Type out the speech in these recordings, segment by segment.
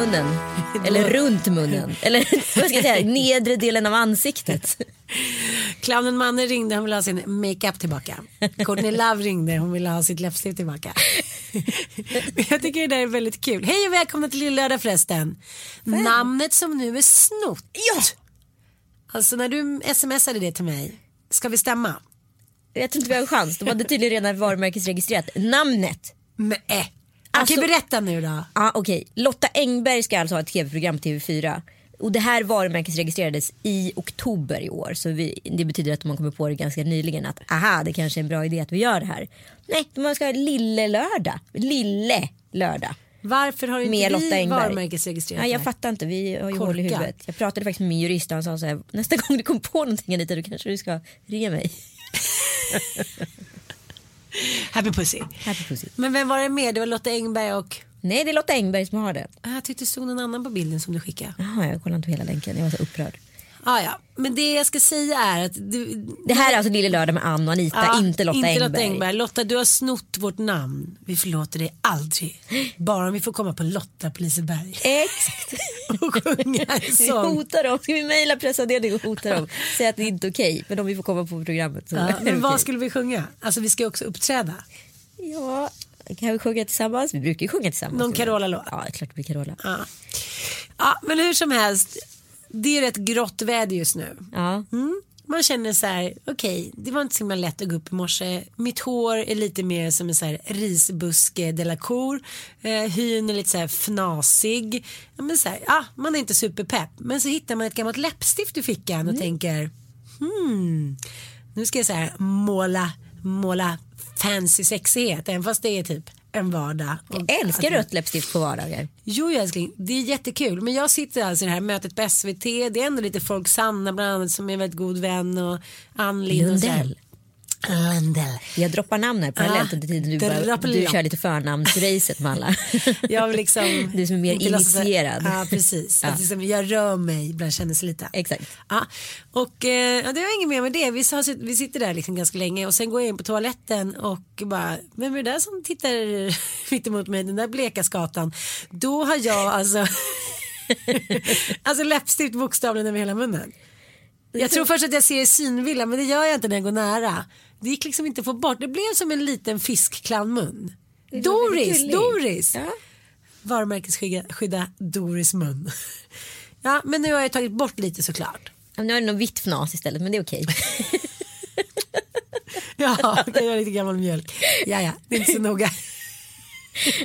munnen. Eller runt munnen. Eller vad ska jag säga, nedre delen av ansiktet. Clownen Manne ringde, hon ville ha sin makeup tillbaka. Courtney Love ringde, hon ville ha sitt läppstift tillbaka. Jag tycker det där är väldigt kul. Hej och välkomna till Lillördag förresten. Namnet som nu är snott. Ja! Alltså när du smsade det till mig, ska vi stämma? Jag tror inte vi har en chans. De hade tydligen redan varumärkesregistrerat namnet. Äh. Alltså- Okej berätta nu då. Ja okej, Lotta Engberg ska alltså ha ett tv-program på TV4. Och det här varumärkesregistrerades i oktober i år. Så vi, det betyder att man kommer på det ganska nyligen att aha det kanske är en bra idé att vi gör det här. Nej, man ska ha Lille Lördag. Lille Lördag. Varför har inte Med vi varumärkesregistrerat Ja, jag fattar inte, vi har ju hål i huvudet. Jag pratade faktiskt med min jurist och han sa så här, nästa gång du kommer på någonting Anita då kanske du ska ringa mig. Happy Pussy. Happy pussy. Men vem var det mer? Det var Lotta Engberg och... Nej det är Lotta Engberg som har det. Jag tyckte det stod någon annan på bilden som du skickade. Jaha, jag kollade inte på hela länken, jag var så upprörd. Ah, ja. Men det jag ska säga är att... Du, Det här är alltså Lille Lördag med Ann och Anita, Ja, inte Lotta inte Engberg. Lotta Engberg. Lotta, du har snott vårt namn. Vi förlåter dig aldrig. Bara om vi får komma på Lotta på Liseberg Exakt. och sjunga en Vi sång. hotar dem, ska vi mejla pressavdelningen och hota dem? Säg att det inte är okej, men om vi får komma på programmet så Ja, är men vad skulle vi sjunga? Alltså vi ska också uppträda. Ja, kan vi sjunga tillsammans? Vi brukar ju sjunga tillsammans. Någon Carola-låt? Ja, klart det blir Carola. Ja. ja, men hur som helst. Det är rätt grått väder just nu. Ja. Mm. Man känner så här, okej, det var inte så himla lätt att gå upp i morse. Mitt hår är lite mer som en så här risbuske de la cour. Eh, hyn är lite så här fnasig. Ja, men så här, ja, man är inte superpepp. Men så hittar man ett gammalt läppstift i fickan och tänker, hmm, nu ska jag så här måla, måla fancy sexighet. Även fast det är typ en vardag. Och Jag älskar att- rött läppstift på vardagar. Jo älskling, det är jättekul. Men jag sitter alltså i det här mötet på SVT. Det är ändå lite folk, Sanna bland annat som är en väldigt god vän och Ann Lind och så här. Lundell. Jag droppar namn här parallellt under tiden du, bara, du kör lite förnamnsracet med alla. Jag vill liksom. Du som är mer initierad. Ja precis. Ja. Att liksom, jag rör mig bland kändiselitan. Exakt. Ja. Och eh, det var inget mer med det. Vi, sa, vi sitter där liksom ganska länge och sen går jag in på toaletten och bara, vem är det där som tittar mitt emot mig, den där bleka skatan. Då har jag alltså, alltså läppstift bokstavligen över hela munnen. Jag tror först att jag ser synvilla men det gör jag inte när jag går nära. Det gick liksom inte att få bort. Det blev som en liten fiskclownmun. Doris. Doris. Ja. Varumärkesskydda skydda Doris mun. Ja men nu har jag tagit bort lite såklart. Ja, Nu har du något vitt fnas istället men det är okej. Ja det är lite gammal mjölk. Ja ja, det är inte så noga.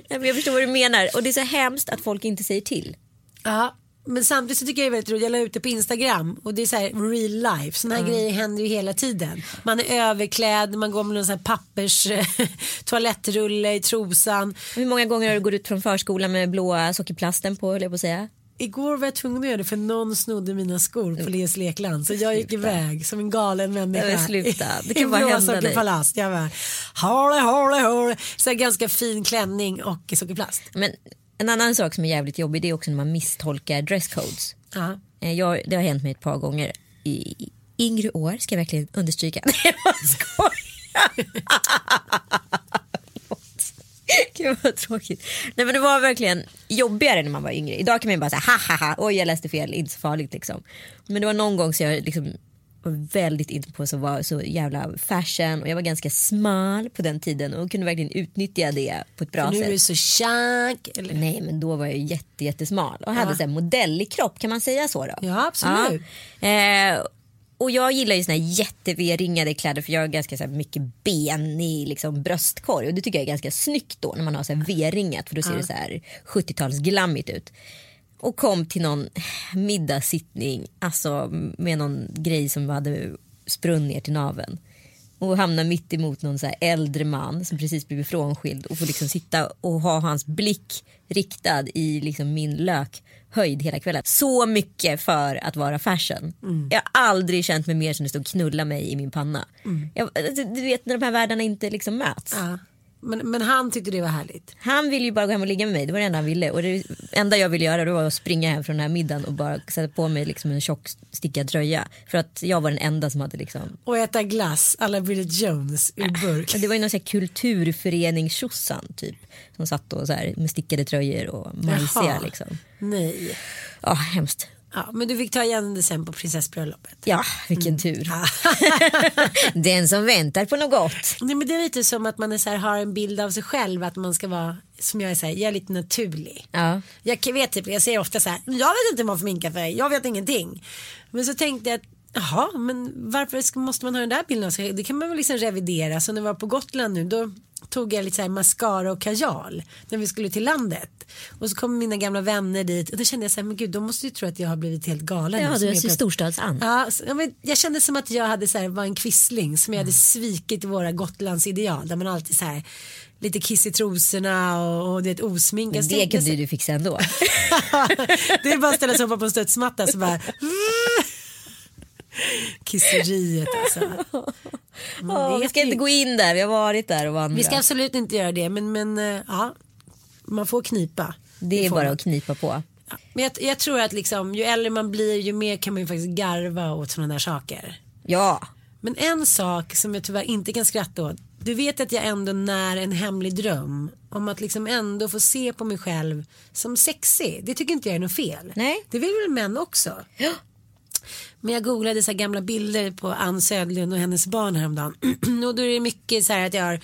Nej, men jag förstår vad du menar och det är så hemskt att folk inte säger till. Ja men samtidigt så tycker jag det är väldigt roligt. Jag la ut det på Instagram och det är så här real life. Sådana här grejer händer ju hela tiden. Man är överklädd, man går med någon sån här pappers toalettrulle i trosan. Hur många gånger har du gått ut från förskolan med blåa sockerplasten på höll jag på att säga? Igår var jag tvungen att göra det för någon snodde mina skor på Leos lekland. Så jag gick iväg som en galen människa. Nej, sluta. Det kan bara hända dig. sockerpalast. Jag bara, håle, håle, håle. Så här ganska fin klänning och sockerplast. Men en annan sak som är jävligt jobbig det är också när man misstolkar dresscodes. Ja. Eh, Jag, det har hänt mig ett par gånger i yngre år, ska jag verkligen understryka. Nej, jag skojar. Gud vad tråkigt. Nej men det var verkligen jobbigare när man var yngre. Idag kan man bara säga ha ha ha, oj jag läste fel, inte så farligt liksom. Men det var någon gång så jag liksom var väldigt inne på så var så jävla fashion och jag var ganska smal på den tiden och kunde verkligen utnyttja det på ett bra Nu är sätt. du så tjack. Eller? Nej men då var jag jätte, jättesmal och hade här modellig kropp, kan man säga så då? Ja, absolut. Ja. Eh, och jag gillar ju såna här jätte-V-ringade kläder för jag har ganska så här mycket ben i liksom bröstkorg och det tycker jag är ganska snyggt då när man har så här V-ringat för då ser det så här 70-tals glammigt ut. Och kom till någon middagssittning alltså med någon grej som hade sprunn ner till naveln och hamnar mitt emot någon så äldre man som precis blivit frånskild och får liksom sitta och ha hans blick riktad i liksom min lökhöjd hela kvällen. Så mycket för att vara fashion. Jag har aldrig känt mig mer som det stod knulla mig i min panna. Jag, du vet när de här världarna inte liksom möts. Ja. Men, men han tyckte det var härligt. Han ville ju bara gå hem och ligga med mig, det var det enda han ville. Och det enda jag ville göra det var att springa hem från den här middagen och bara sätta på mig liksom en tjock stickad tröja. För att jag var den enda som hade liksom Och äta glass alla Bridget Jones ur burk. Det var ju någon sån här kulturförening typ. Som satt och så här med stickade tröjor och majsiga liksom. Nej. Ja, hemskt. Ja, men du fick ta igen det sen på prinsessbröllopet. Ja, vilken tur. Den som väntar på något gott. Nej, men det är lite som att man är så här, har en bild av sig själv att man ska vara som jag är så här, jag är lite naturlig. Ja. Jag vet typ, jag säger ofta så här, jag vet inte vad för minka för jag vet ingenting. Men så tänkte jag att Jaha, men varför måste man ha den där bilden av sig? Det kan man väl liksom revidera. Så när vi var på Gotland nu då tog jag lite så här mascara och kajal när vi skulle till landet. Och så kom mina gamla vänner dit och då kände jag så här, men gud de måste ju tro att jag har blivit helt galen. Ja, du som är så storstadsand. Ja, men jag kände som att jag hade så här, var en kvissling som jag Mm. hade svikit våra Gotlandsideal där man alltid så här lite kiss i trosorna och, och det är ett osminkad. Men det kunde du fixa ändå. det är bara att ställa sig upp på en studsmatta så bara Kisseriet alltså. Åh, vi ska ju- inte gå in där, vi har varit där och vandrat. Vi ska absolut inte göra det men, men eh, ja, man får knipa. Det är får bara man. att knipa på. Ja, Men jag, jag tror att liksom, ju äldre man blir ju mer kan man ju faktiskt garva åt sådana där saker. Ja, Men en sak som jag tyvärr inte kan skratta åt. Du vet att jag ändå när en hemlig dröm om att liksom ändå få se på mig själv som sexig. Det tycker inte jag är något fel. Nej. Det vill väl män också. Men jag googlade så här gamla bilder på Ann Södlund och hennes barn häromdagen. och då är det mycket så här att jag har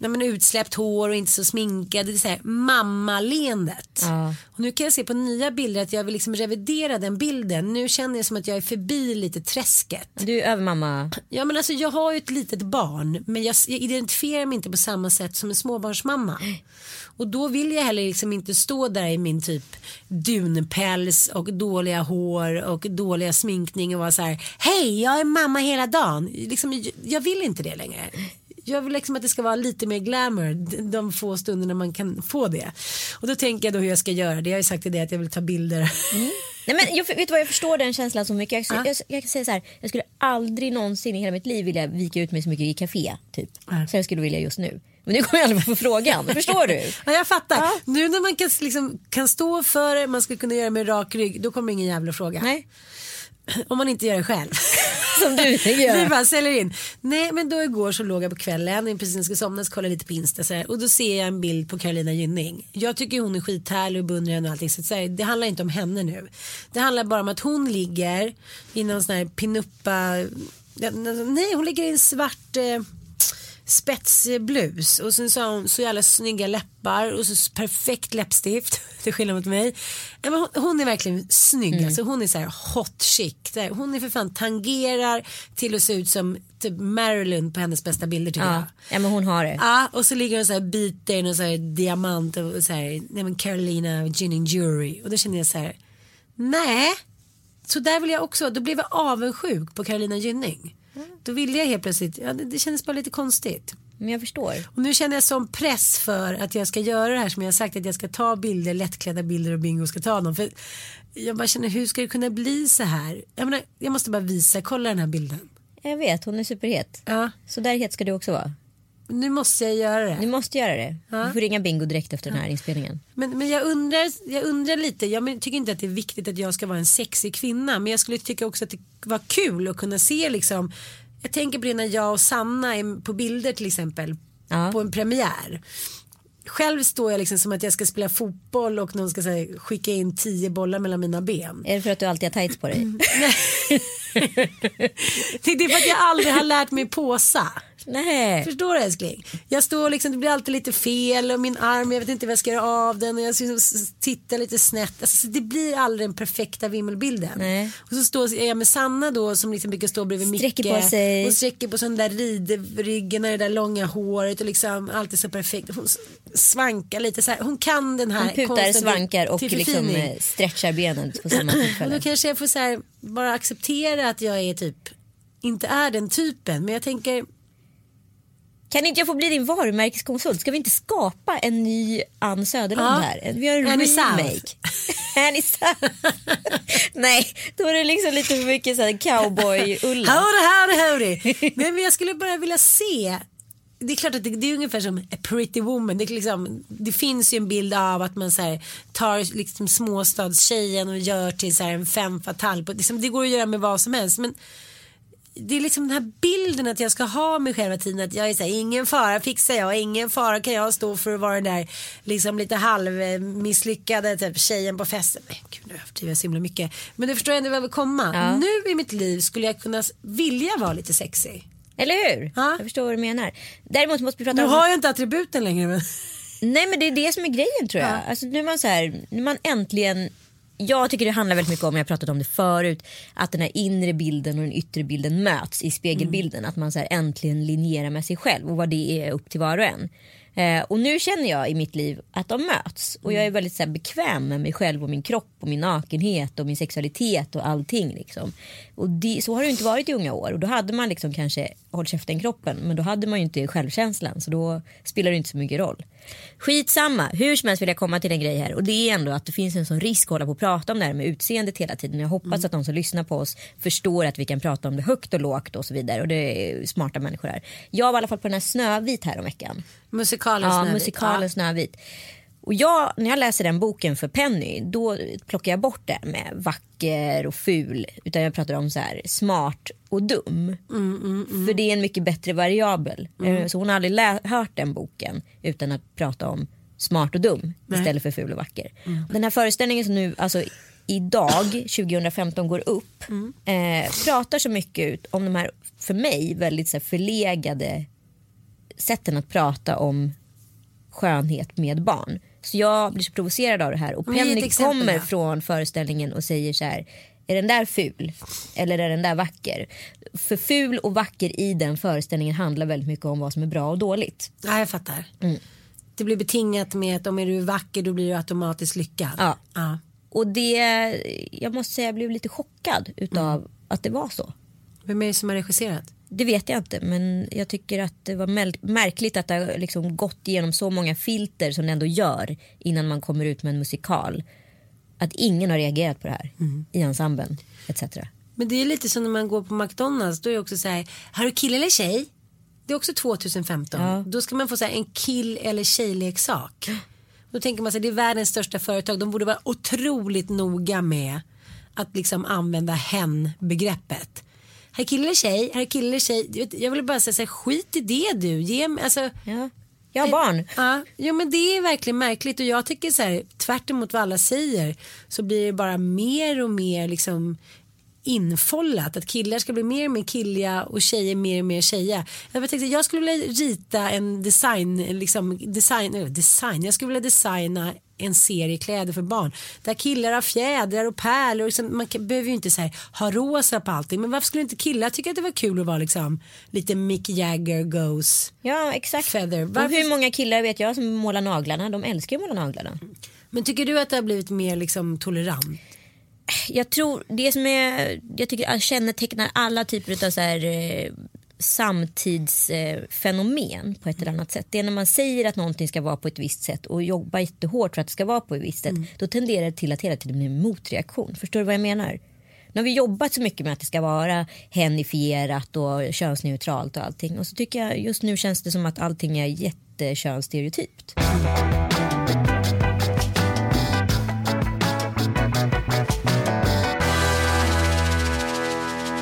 nej men utsläppt hår och inte så sminkad. Det är så här mammaleendet. Ja. Och nu kan jag se på nya bilder att jag vill liksom revidera den bilden. Nu känner jag som att jag är förbi lite träsket. du är över mamma. Ja men alltså jag har ju ett litet barn men jag, jag identifierar mig inte på samma sätt som en småbarnsmamma. Och då vill jag heller liksom inte stå där i min typ dunpäls och dåliga hår och dåliga sminkning och vara så här hej jag är mamma hela dagen. Liksom, jag- jag vill inte det längre. Jag vill liksom att det ska vara lite mer glamour de- få stunderna man kan få det. Och då tänker jag då hur jag ska göra det. Jag har ju sagt till dig att jag vill ta bilder. Nej, men jag, vet vad, jag förstår den känslan så mycket. Jag, Ja. jag, jag kan säga så här, jag skulle aldrig någonsin i hela mitt liv vilja vika ut mig så mycket i café. Typ. Nej. Så jag skulle vilja just nu. Men nu kommer jag aldrig få frågan. Förstår du? Ja, jag fattar. Ja. Nu när man kan, liksom, kan stå för det, man ska kunna göra med rak rygg, då kommer ingen jävla fråga. Nej. Om man inte gör det själv. Som du gör. Vi bara säljer in. Nej men då igår så låg jag på kvällen, precis när jag ska somna så kollade jag lite på Insta så här, och då ser jag en bild på Carolina Gynning. Jag tycker hon är skithärlig och beundrar henne och allting så, så här, det handlar inte om henne nu. Det handlar bara om att hon ligger i någon sån här pinuppa, nej hon ligger i en svart eh, spetsblus och sen så har hon så jävla snygga läppar och så perfekt läppstift till skillnad mot mig. Ja, men hon, är verkligen snygg, alltså hon är så här hot chic. Hon är för fan tangerar till att se ut som typ Marilyn på hennes bästa bilder tycker jag. Ja. ja, men hon har det. Ja, och så ligger hon så här biter i någon så här diamant och så här, nej men Carolina Ginning Jury och då kände jag så här, nej, så där vill jag också, då blev jag avundsjuk på Carolina Gynning. Då ville jag helt plötsligt, ja, det, det kändes bara lite konstigt. Men jag förstår. Och nu känner jag som press för att jag ska göra det här som jag har sagt att jag ska ta bilder, lättklädda bilder och Bingo ska ta dem. För jag bara känner hur ska det kunna bli så här? Jag, menar, jag måste bara visa, kolla den här bilden. Jag vet, hon är superhet. Ja. Så där het ska du också vara. Nu måste jag göra det. Du måste göra det. Du får ringa Bingo direkt efter den här inspelningen. Men, men jag, undrar, jag undrar lite, jag tycker inte att det är viktigt att jag ska vara en sexig kvinna men jag skulle tycka också att det var kul att kunna se liksom jag tänker på det när jag och Sanna är på bilder till exempel Ja. på en premiär. Själv står jag liksom som att jag ska spela fotboll och någon ska här, skicka in tio bollar mellan mina ben. Är det för att du alltid har tights på dig? Det är för att jag aldrig har lärt mig påsa. Nej. Förstår du älskling? Jag står liksom, det blir alltid lite fel och min arm, jag vet inte vad jag ska göra av den och jag tittar lite snett. Alltså, så det blir aldrig den perfekta vimmelbilden. Nej. Och så står jag med Sanna då som liksom brukar stå bredvid Sträcker Micke på sig. och sträcker på sån där ridryggen och det där långa håret och liksom alltid så perfekt. Hon svankar lite så här. Hon kan den här Hon putar, konsten svankar och liksom eh, stretchar benen på samma Och då tillfälle. kanske jag får så här, bara acceptera att jag är typ inte är den typen men jag tänker Kan inte jag få bli din varumärkeskonsult? Ska vi inte skapa en ny Ann Söderlund Ja. här? Vi har en Annie remake. Annie South. Nej, då är det liksom lite för mycket så här cowboy-Ulla. Howdy, howdy, howdy. Nej, men jag skulle bara vilja se. Det är klart att det, det är ungefär som a pretty woman. Det, liksom, det finns ju en bild av att man så här, tar liksom småstadstjejen och gör till så här, en femme fatale. På- Liksom, det går att göra med vad som helst. Men det är liksom den här bilden att jag ska ha mig själv tiden. Att jag är så här, ingen fara fixar jag, ingen fara kan jag stå för att vara den där liksom lite halvmisslyckade typ, tjejen på festen. Nej, gud nu överdriver jag så himla mycket. Men du förstår ändå vad jag vill komma. Ja. Nu i mitt liv skulle jag kunna vilja vara lite sexy. Eller hur? Ja. Jag förstår vad du menar. Däremot måste vi prata Nu om... har jag inte attributen längre men. Nej men det är det som är grejen tror jag. Alltså, nu är man så här, nu är man äntligen jag tycker det handlar väldigt mycket om, jag har pratat om det förut, att den här inre bilden och den yttre bilden möts i spegelbilden. Att man så äntligen linjerar med sig själv och vad det är upp till var och en. Eh, och nu känner jag i mitt liv att de möts och jag är väldigt så här, bekväm med mig själv och min kropp och min nakenhet och min sexualitet och allting. Liksom. Och det, så har det inte varit i unga år och då hade man liksom kanske håll käften kroppen men då hade man ju inte självkänslan så då spelar det inte så mycket roll. Skitsamma, hur som helst vill jag komma till en grej här och det är ändå att det finns en sån risk att hålla på och prata om det här med utseendet hela tiden. Jag hoppas att de som lyssnar på oss förstår att vi kan prata om det högt och lågt och så vidare och det är smarta människor här. Jag var i alla fall på den här Snövit här om veckan. Musikalen Ja, Snövit. musikalen Snövit. Och jag, när jag läser den boken för Penny då plockar jag bort det med vacker och ful. Utan jag pratar om så här smart och dum. För det är en mycket bättre variabel. Eh, Så hon har aldrig hört den boken utan att prata om smart och dum istället för ful och vacker. Den här föreställningen som nu, alltså idag 2015 går upp eh, pratar så mycket ut om de här för mig väldigt så här, förlegade sätten att prata om skönhet med barn. Så jag blir så provocerad av det här och Penny kommer ja. från föreställningen och säger så här är den där ful eller är den där vacker? För ful och vacker i den föreställningen handlar väldigt mycket om vad som är bra och dåligt. Ja, jag fattar. Mm. Det blir betingat med att om är du vacker då blir du automatiskt lyckad. Ja. ja. Och det, jag måste säga jag blev lite chockad utav Mm. att det var så. Vem är det som har regisserat? Det vet jag inte men jag tycker att det var mär- märkligt att det har liksom gått igenom så många filter som det ändå gör innan man kommer ut med en musikal. Att ingen har reagerat på det här i ensemblen etc. Men det är lite som när man går på McDonalds. Då är det också så här, har du kille eller tjej? Det är också 2015. Ja. Då ska man få så här, en kill eller tjejleksak. Då tänker man sig det är världens största företag. De borde vara otroligt noga med att liksom använda hen-begreppet. Här är kille eller tjej, här är kille eller tjej. Jag vill bara säga så här, skit i det du. Ge mig, alltså, Ja. Jag har barn. Ja, jo, men det är verkligen märkligt och jag tycker så här tvärt emot vad alla säger så blir det bara mer och mer liksom infållat att killar ska bli mer och mer killiga och tjejer mer och mer tjejiga. Jag, tänkte, jag skulle vilja rita en design, liksom design, äh, design, jag skulle vilja designa en serie kläder för barn där killar har fjädrar och pärlor. Liksom, man kan, behöver ju inte så här, ha rosa på allting men varför skulle inte killar tycka att det var kul att vara liksom lite Mick Jagger goes Ja exakt. Feather. Och Varför- hur många killar vet jag som målar naglarna? De älskar ju att måla naglarna. Men tycker du att det har blivit mer liksom tolerant? Jag tror det som är, jag tycker kännetecknar alla typer av så här, eh, samtidsfenomen på ett eller annat sätt. Det är när man säger att någonting ska vara på ett visst sätt och jobbar jättehårt för att det ska vara på ett visst sätt. Då tenderar det till att hela tiden bli en motreaktion. Förstår du vad jag menar? Nu har vi jobbat så mycket med att det ska vara henifierat och könsneutralt och allting. Och så tycker jag just nu känns det som att allting är jättekönsstereotypt.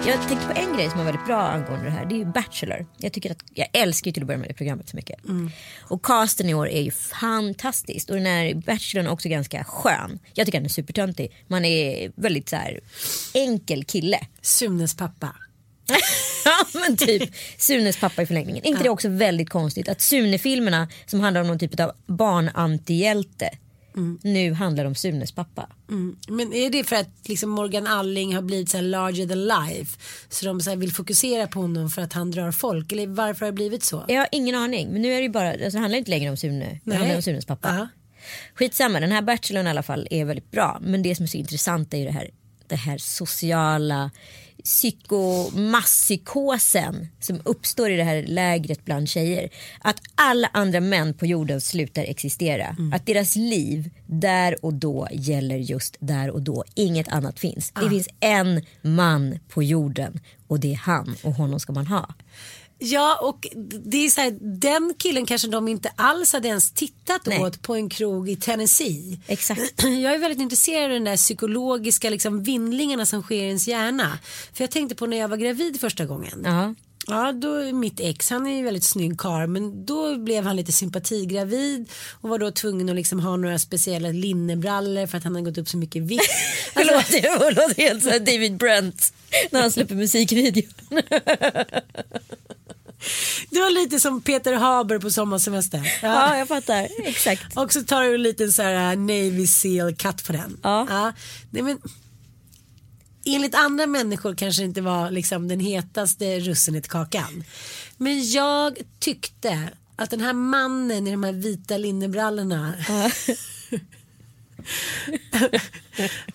Jag tänkte på en grej som är väldigt bra angående det här. Det är ju Bachelor. Jag, tycker att, jag älskar ju till att börja med det programmet så mycket. Och casten i år är ju fantastiskt. Och den här Bachelorn är också ganska skön. Jag tycker han är supertöntig. Man är väldigt så här enkel kille. Sunes pappa. ja men typ Sunes pappa i förlängningen. Inte det också väldigt konstigt att Sune-filmerna som handlar om någon typ av barnantihjälte nu handlar om Sunes pappa. Mm. Men är det för att liksom Morgan Alling har blivit så här larger than life? Så de så vill fokusera på honom för att han drar folk? Eller varför har det blivit så? Jag har ingen aning men nu är det bara, alltså, det handlar inte längre om Sune, det Nej. handlar om Sunes pappa. Ja. Skitsamma, den här Bachelorn i alla fall är väldigt bra. Men det som är så intressant är ju det här, det här sociala psykomasspsykosen som uppstår i det här lägret bland tjejer. Att alla andra män på jorden slutar existera. Att deras liv där och då gäller just där och då. Inget annat finns. Det finns en man på jorden och det är han och honom ska man ha. Ja och det är så här, den killen kanske de inte alls hade ens tittat Nej. åt på en krog i Tennessee. Exakt. Jag är väldigt intresserad av den där psykologiska liksom, vindlingarna som sker i ens hjärna. För jag tänkte på när jag var gravid första gången. Ja. Ja, då mitt ex, han är ju väldigt snygg karl men då blev han lite sympatigravid och var då tvungen att liksom ha några speciella linnebrallor för att han hade gått upp så mycket vikt. Låter, det låter helt så här David Brent när han släpper musikvideon. Det var lite som Peter Haber på sommarsemester. Ja, jag fattar. Exakt. Och så tar du en liten så här uh, Navy Seal cut på den. Ja. Nej, men, enligt andra människor kanske det inte var liksom den hetaste russinet i kakan. Men jag tyckte att den här mannen i de här vita linnebrallorna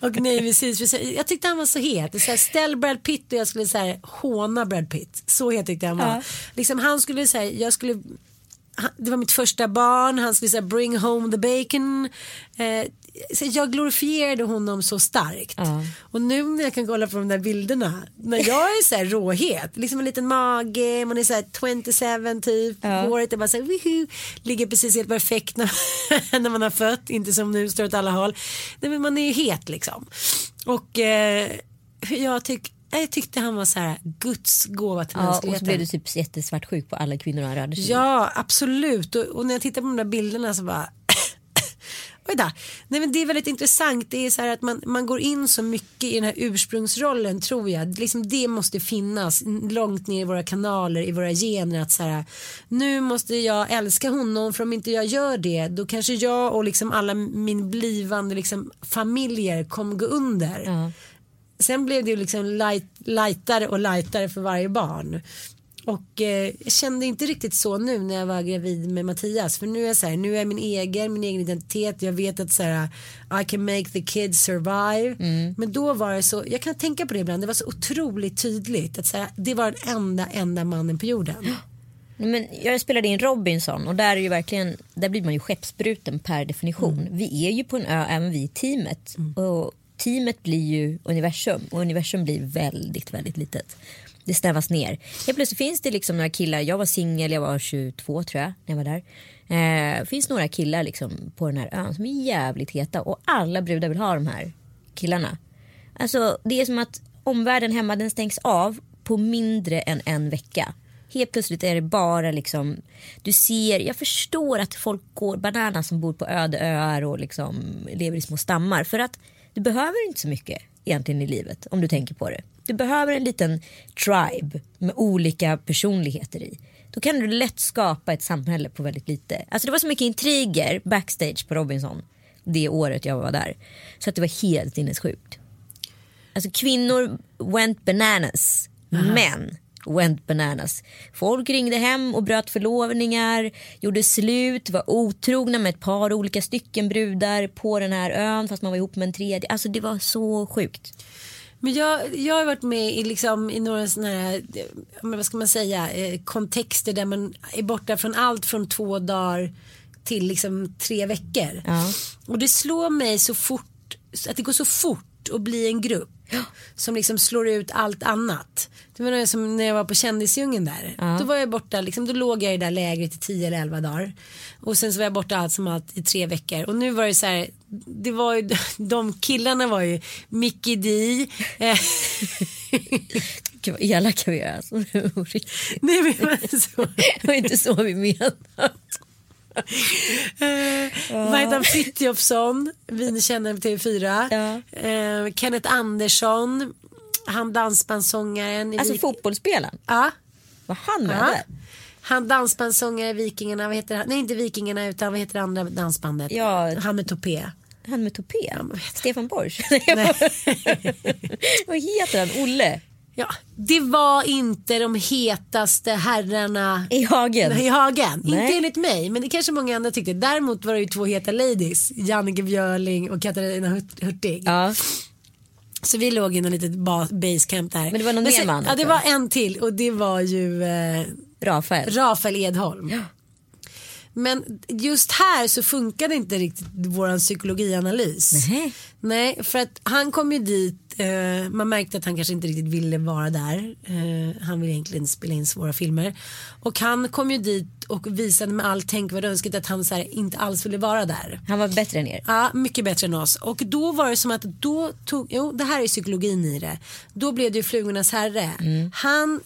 och Seals. för så- Jag tyckte han var så het. Så här, ställ Brad Pitt och jag skulle så här, håna Brad Pitt. Så het tyckte jag han var. Ja. Liksom, han skulle säga, jag skulle det var mitt första barn, han skulle säga bring home the bacon. Eh, så jag glorifierade honom så starkt. Ja. Och nu när jag kan kolla på de där bilderna, när jag är så här råhet, liksom en liten mage, man är så här 27 typ, Ja. håret är bara så här, woohoo, ligger precis helt perfekt när, när man har fött, inte som nu står åt alla håll. Nej, men man är ju het liksom. Och eh, jag, tyck, jag tyckte han var så här Guds gåva till Ja, och mänskligheten. så blev du typ jättesvartsjuk på alla kvinnor han rörde sig. Ja, absolut. Och, och när jag tittar på de där bilderna så bara Oj då. Nej, men det är väldigt intressant. Det är så att man, man går in så mycket i den här ursprungsrollen tror jag. Liksom det måste finnas långt ner i våra kanaler, i våra gener. Att så här, nu måste jag älska honom för om inte jag gör det då kanske jag och liksom alla min blivande liksom, familjer kommer gå under. Ja. Sen blev det ju liksom light, lightare och lightare för varje barn. Och eh, kände inte riktigt så nu när jag var gravid med Mattias. För nu är jag så här, nu är jag min egen, min egen identitet. Jag vet att så här, I can make the kids survive. Men då var det så, jag kan tänka på det ibland, det var så otroligt tydligt. Att så här, det var den enda, enda mannen på jorden. Men jag spelade in Robinson och där, är ju verkligen, där blir man ju skeppsbruten per definition. Vi är ju på en ö, även vi i teamet. Och teamet blir ju universum och universum blir väldigt, väldigt litet. Det snävas ner. Helt plötsligt finns det liksom några killar, jag var singel, jag var 22 tror jag när jag var där. Eh, finns några killar liksom på den här ön som är jävligt heta och alla brudar vill ha de här killarna. Alltså det är som att omvärlden hemma den stängs av på mindre än en vecka. Helt plötsligt är det bara liksom, du ser, jag förstår att folk går banana som bor på öde öar och liksom lever i små stammar. För att du behöver inte så mycket egentligen i livet om du tänker på det. Du behöver en liten tribe med olika personligheter i. Då kan du lätt skapa ett samhälle på väldigt lite. Alltså det var så mycket intriger backstage på Robinson det året jag var där. Så att det var helt sinnessjukt. Alltså kvinnor went bananas. Män went bananas. Folk ringde hem och bröt förlovningar, gjorde slut, var otrogna med ett par olika stycken brudar på den här ön fast man var ihop med en tredje. Alltså det var så sjukt. Men jag, jag har varit med i, liksom, i några sådana här, eh, men vad ska man säga, eh, kontexter där man är borta från allt från två dagar till liksom tre veckor. Ja. Och det slår mig så fort, att det går så fort att bli en grupp. Som liksom slår ut allt annat. Det var som när jag var på Kändisdjungeln där. Då var jag borta, liksom, då låg jag i det där lägret i 10 eller 11 dagar. Och sen så var jag borta allt som allt i tre veckor. Och nu var det så här, det var ju, de killarna var ju Mickey D. Eh, Gud vad elaka vi är. Alltså. Nej men så. Det var inte så vi menade. Eh, han? Frithiofsson, vinkännare på TV4. Ja. Eh, Kenneth Andersson, han dansbandssångaren. Alltså fotbollsspelaren. Ja. Var han med Ja. där? Han dansbandssångare i Vikingarna, vad heter han? Nej inte Vikingarna utan vad heter det andra dansbandet? Ja. Han med topé. Han med tupé? vet- Stefan Borsch? Vad heter han? Olle? Ja, det var inte de hetaste herrarna I hagen? i hagen. Nej. Inte enligt mig, men det kanske många andra tyckte. Däremot var det ju två heta ladies, Jannike Björling och Katarina Hurt- Hurtig. Ja. Så vi låg i någon litet ba- basecamp där. Men det var någon mer man Ja, det var en till och det var ju eh, Rafael? Rafael Edholm. Men just här så funkade inte riktigt våran psykologianalys. Nähä. Nej, för att han kom ju dit, eh, man märkte att han kanske inte riktigt ville vara där. Eh, han ville egentligen spela in svåra filmer. Och han kom ju dit och visade med all tänkvärd önskan att han så här, inte alls ville vara där. Han var bättre än er? Ja, mycket bättre än oss. Och då var det som att då tog, jo det här är psykologin i det. Då blev det ju flugornas herre. Mm. Han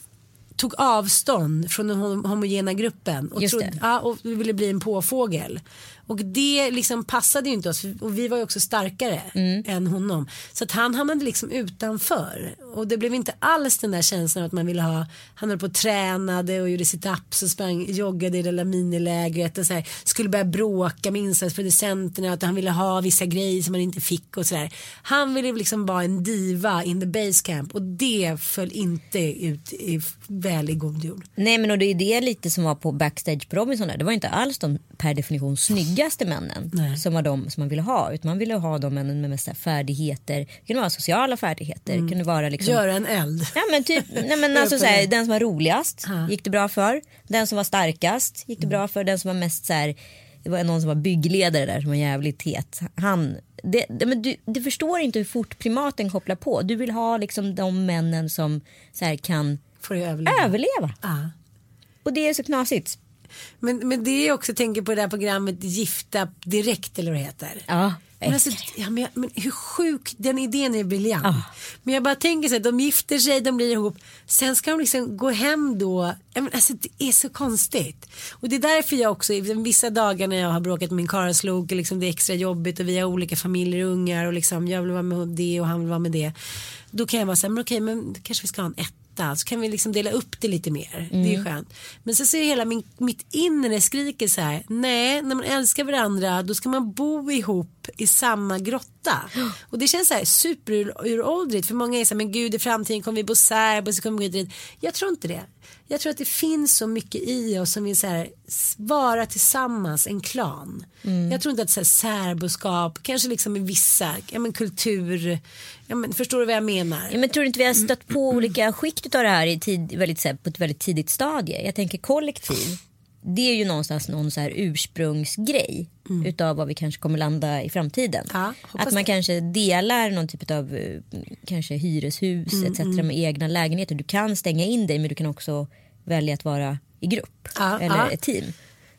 tog avstånd från den hom- homogena gruppen och, trodde, ja, och ville bli en påfågel. Och det liksom passade ju inte oss och vi var ju också starkare Mm. än honom. Så att han hamnade liksom utanför. Och det blev inte alls den där känslan att man ville ha, han höll på och tränade och gjorde sit-ups och sprang, joggade i det där minilägret och så här, skulle börja bråka med insatsproducenterna att han ville ha vissa grejer som han inte fick och sådär. Han ville liksom vara en diva in the base camp och det föll inte ut i, väl i god jord. Nej men och det är det lite som var på backstage på Robinson där. Det var inte alls de per definition snyggaste männen Nej. som var de som man ville ha. Utan man ville ha de männen med mest färdigheter. Det kunde vara sociala färdigheter. Det kunde vara liksom Göra en eld. Ja men typ, nej men alltså Upp och så här, ner. den som var roligast Ja. gick det bra för. Den som var starkast gick det bra för. Den som var mest så här, det var någon som var byggledare där som var jävligt het. Han, det, det, men du, du förstår inte hur fort primaten kopplar på. Du vill ha liksom de männen som så här, kan överleva. överleva. Ja. Och det är så knasigt. Men, men det är också, tänker på det här programmet Gifta direkt eller vad det heter. Ja, Men, alltså, ja, men, men hur sjuk, den idén är briljant. Ja. Men jag bara tänker så här, de gifter sig, de blir ihop. Sen ska de liksom gå hem då. Men, alltså, det är så konstigt. Och det är därför jag också, vissa dagar när jag har bråkat med min karlslok, och liksom det är extra jobbigt och vi har olika familjer och ungar och liksom jag vill vara med det och han vill vara med det. Då kan jag vara så här, men okej, men kanske vi ska ha en etta. Så kan vi liksom dela upp det lite mer. Det är ju skönt. Men så ser hela min, mitt inre skriker så här. Nej, när man älskar varandra då ska man bo ihop i samma grotta. Och det känns så här superuråldrigt. För många är så här, men gud i framtiden kommer vi bo särbo så kommer vi dit. Jag tror inte det. Jag tror att det finns så mycket i oss som vill så här, vara tillsammans, en klan. Jag tror inte att så här, särboskap, kanske liksom i vissa, ja men kultur, ja men förstår du vad jag menar? Ja, men tror du inte vi har stött på olika skikt av det här i tid, väldigt, så här, på ett väldigt tidigt stadie? Jag tänker kollektiv. Det är ju någonstans någon så här ursprungsgrej utav vad vi kanske kommer landa i framtiden. Ja, att man det. kanske delar någon typ av eh, kanske hyreshus etc. med egna lägenheter. Du kan stänga in dig men du kan också välja att vara i grupp Ja, eller ja. ett team.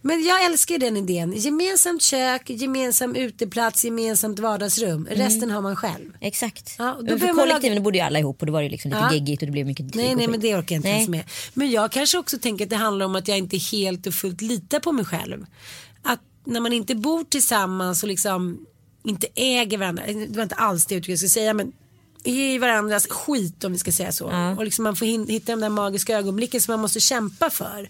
Men jag älskar den idén. Gemensamt kök, gemensam uteplats, gemensamt vardagsrum. Resten har man själv. Exakt. Ja, då för kollektiven laga- bodde ju alla ihop och då var det liksom lite Ja. geggigt och det blev mycket Nej, nej, men det orkar jag inte Nej. ens med. Men jag kanske också tänker att det handlar om att jag inte helt och fullt litar på mig själv. Att när man inte bor tillsammans och liksom inte äger varandra, det var inte alls det jag skulle säga, men i varandras skit om vi ska säga så. Och liksom man får hitta de där magiska ögonblicken som man måste kämpa för.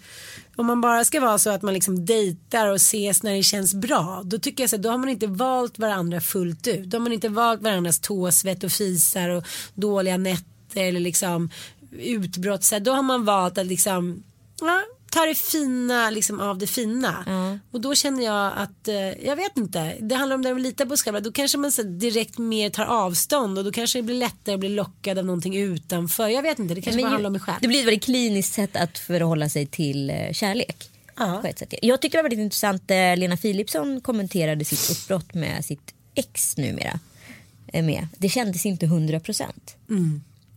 Om man bara ska vara så att man liksom dejtar och ses när det känns bra. Då tycker jag så att då har man inte valt varandra fullt ut. Då har man inte valt varandras tåsvett och fisar och dåliga nätter eller liksom utbrott. Så här, då har man valt att liksom ja, ta det fina liksom, av det fina. Och då känner jag att, eh, jag vet inte, det handlar om det att lita på sig själv. Då kanske man så direkt mer tar avstånd och då kanske det blir lättare att bli lockad av någonting utanför. Jag vet inte, det kanske bara handlar om mig själv. Det blir ett väldigt kliniskt sätt att förhålla sig till eh, kärlek. Ja. Jag tycker det var väldigt intressant. eh, Lena Philipsson kommenterade sitt uppbrott med sitt ex numera. eh, med. Det kändes inte 100%.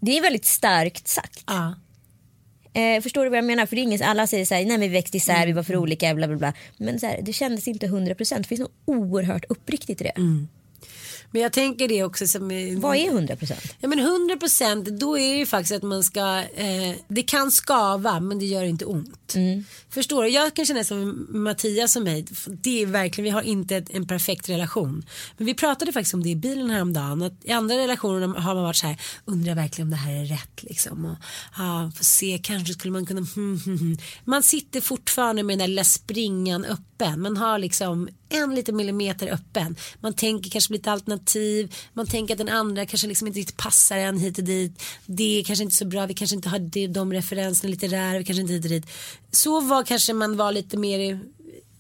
Det är väldigt starkt sagt. Ja. Eh, förstår du vad jag menar? För det är ingen, alla säger så här, nej vi växte isär, vi var för olika, bla bla bla. Men så här, det kändes inte 100%. Det finns något oerhört uppriktigt i det. Men jag tänker det också som... Vad är 100%? Ja men 100 procent då är det ju faktiskt att man ska, eh, det kan skava men det gör inte ont. Förstår du? Jag kan känna som Mattias och mig, det är verkligen, vi har inte ett, en perfekt relation. Men vi pratade faktiskt om det i bilen häromdagen, att i andra relationer har man varit så här, undrar verkligen om det här är rätt liksom. Och, ja, får se, kanske skulle man kunna. Man sitter fortfarande med den där lilla springan öppen, man har liksom en liten millimeter öppen. Man tänker kanske lite alternativ, man tänker att den andra kanske liksom inte riktigt passar en hit och dit. Det är kanske inte så bra, vi kanske inte har det, de referenserna litterära. vi kanske inte hit och dit. Så var kanske man var lite mer i,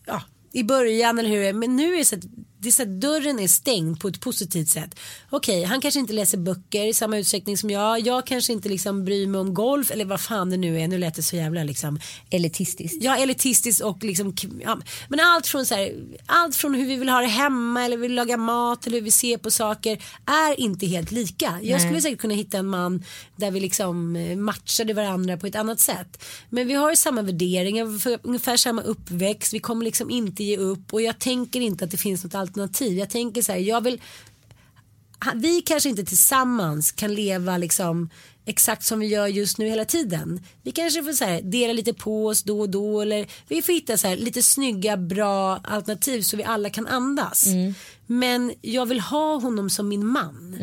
ja, i början eller hur men nu är det så att det är så att dörren är stängd på ett positivt sätt. Okej, han kanske inte läser böcker i samma utsträckning som jag. Jag kanske inte liksom bryr mig om golf eller vad fan det nu är. Nu lät det så jävla liksom Elitistiskt. Ja, elitistiskt och liksom, ja, men allt från så här, allt från hur vi vill ha det hemma eller vill laga mat eller hur vi ser på saker är inte helt lika. Jag skulle säkert kunna hitta en man där vi liksom eh, matchade varandra på ett annat sätt. Men vi har samma värderingar, ungefär samma uppväxt, vi kommer liksom inte ge upp och jag tänker inte att det finns något alternativ. Jag tänker så här, jag vill vi kanske inte tillsammans kan leva liksom exakt som vi gör just nu hela tiden. Vi kanske får så här, dela lite på oss då och då eller vi får hitta så här, lite snygga bra alternativ så vi alla kan andas. Men jag vill ha honom som min man.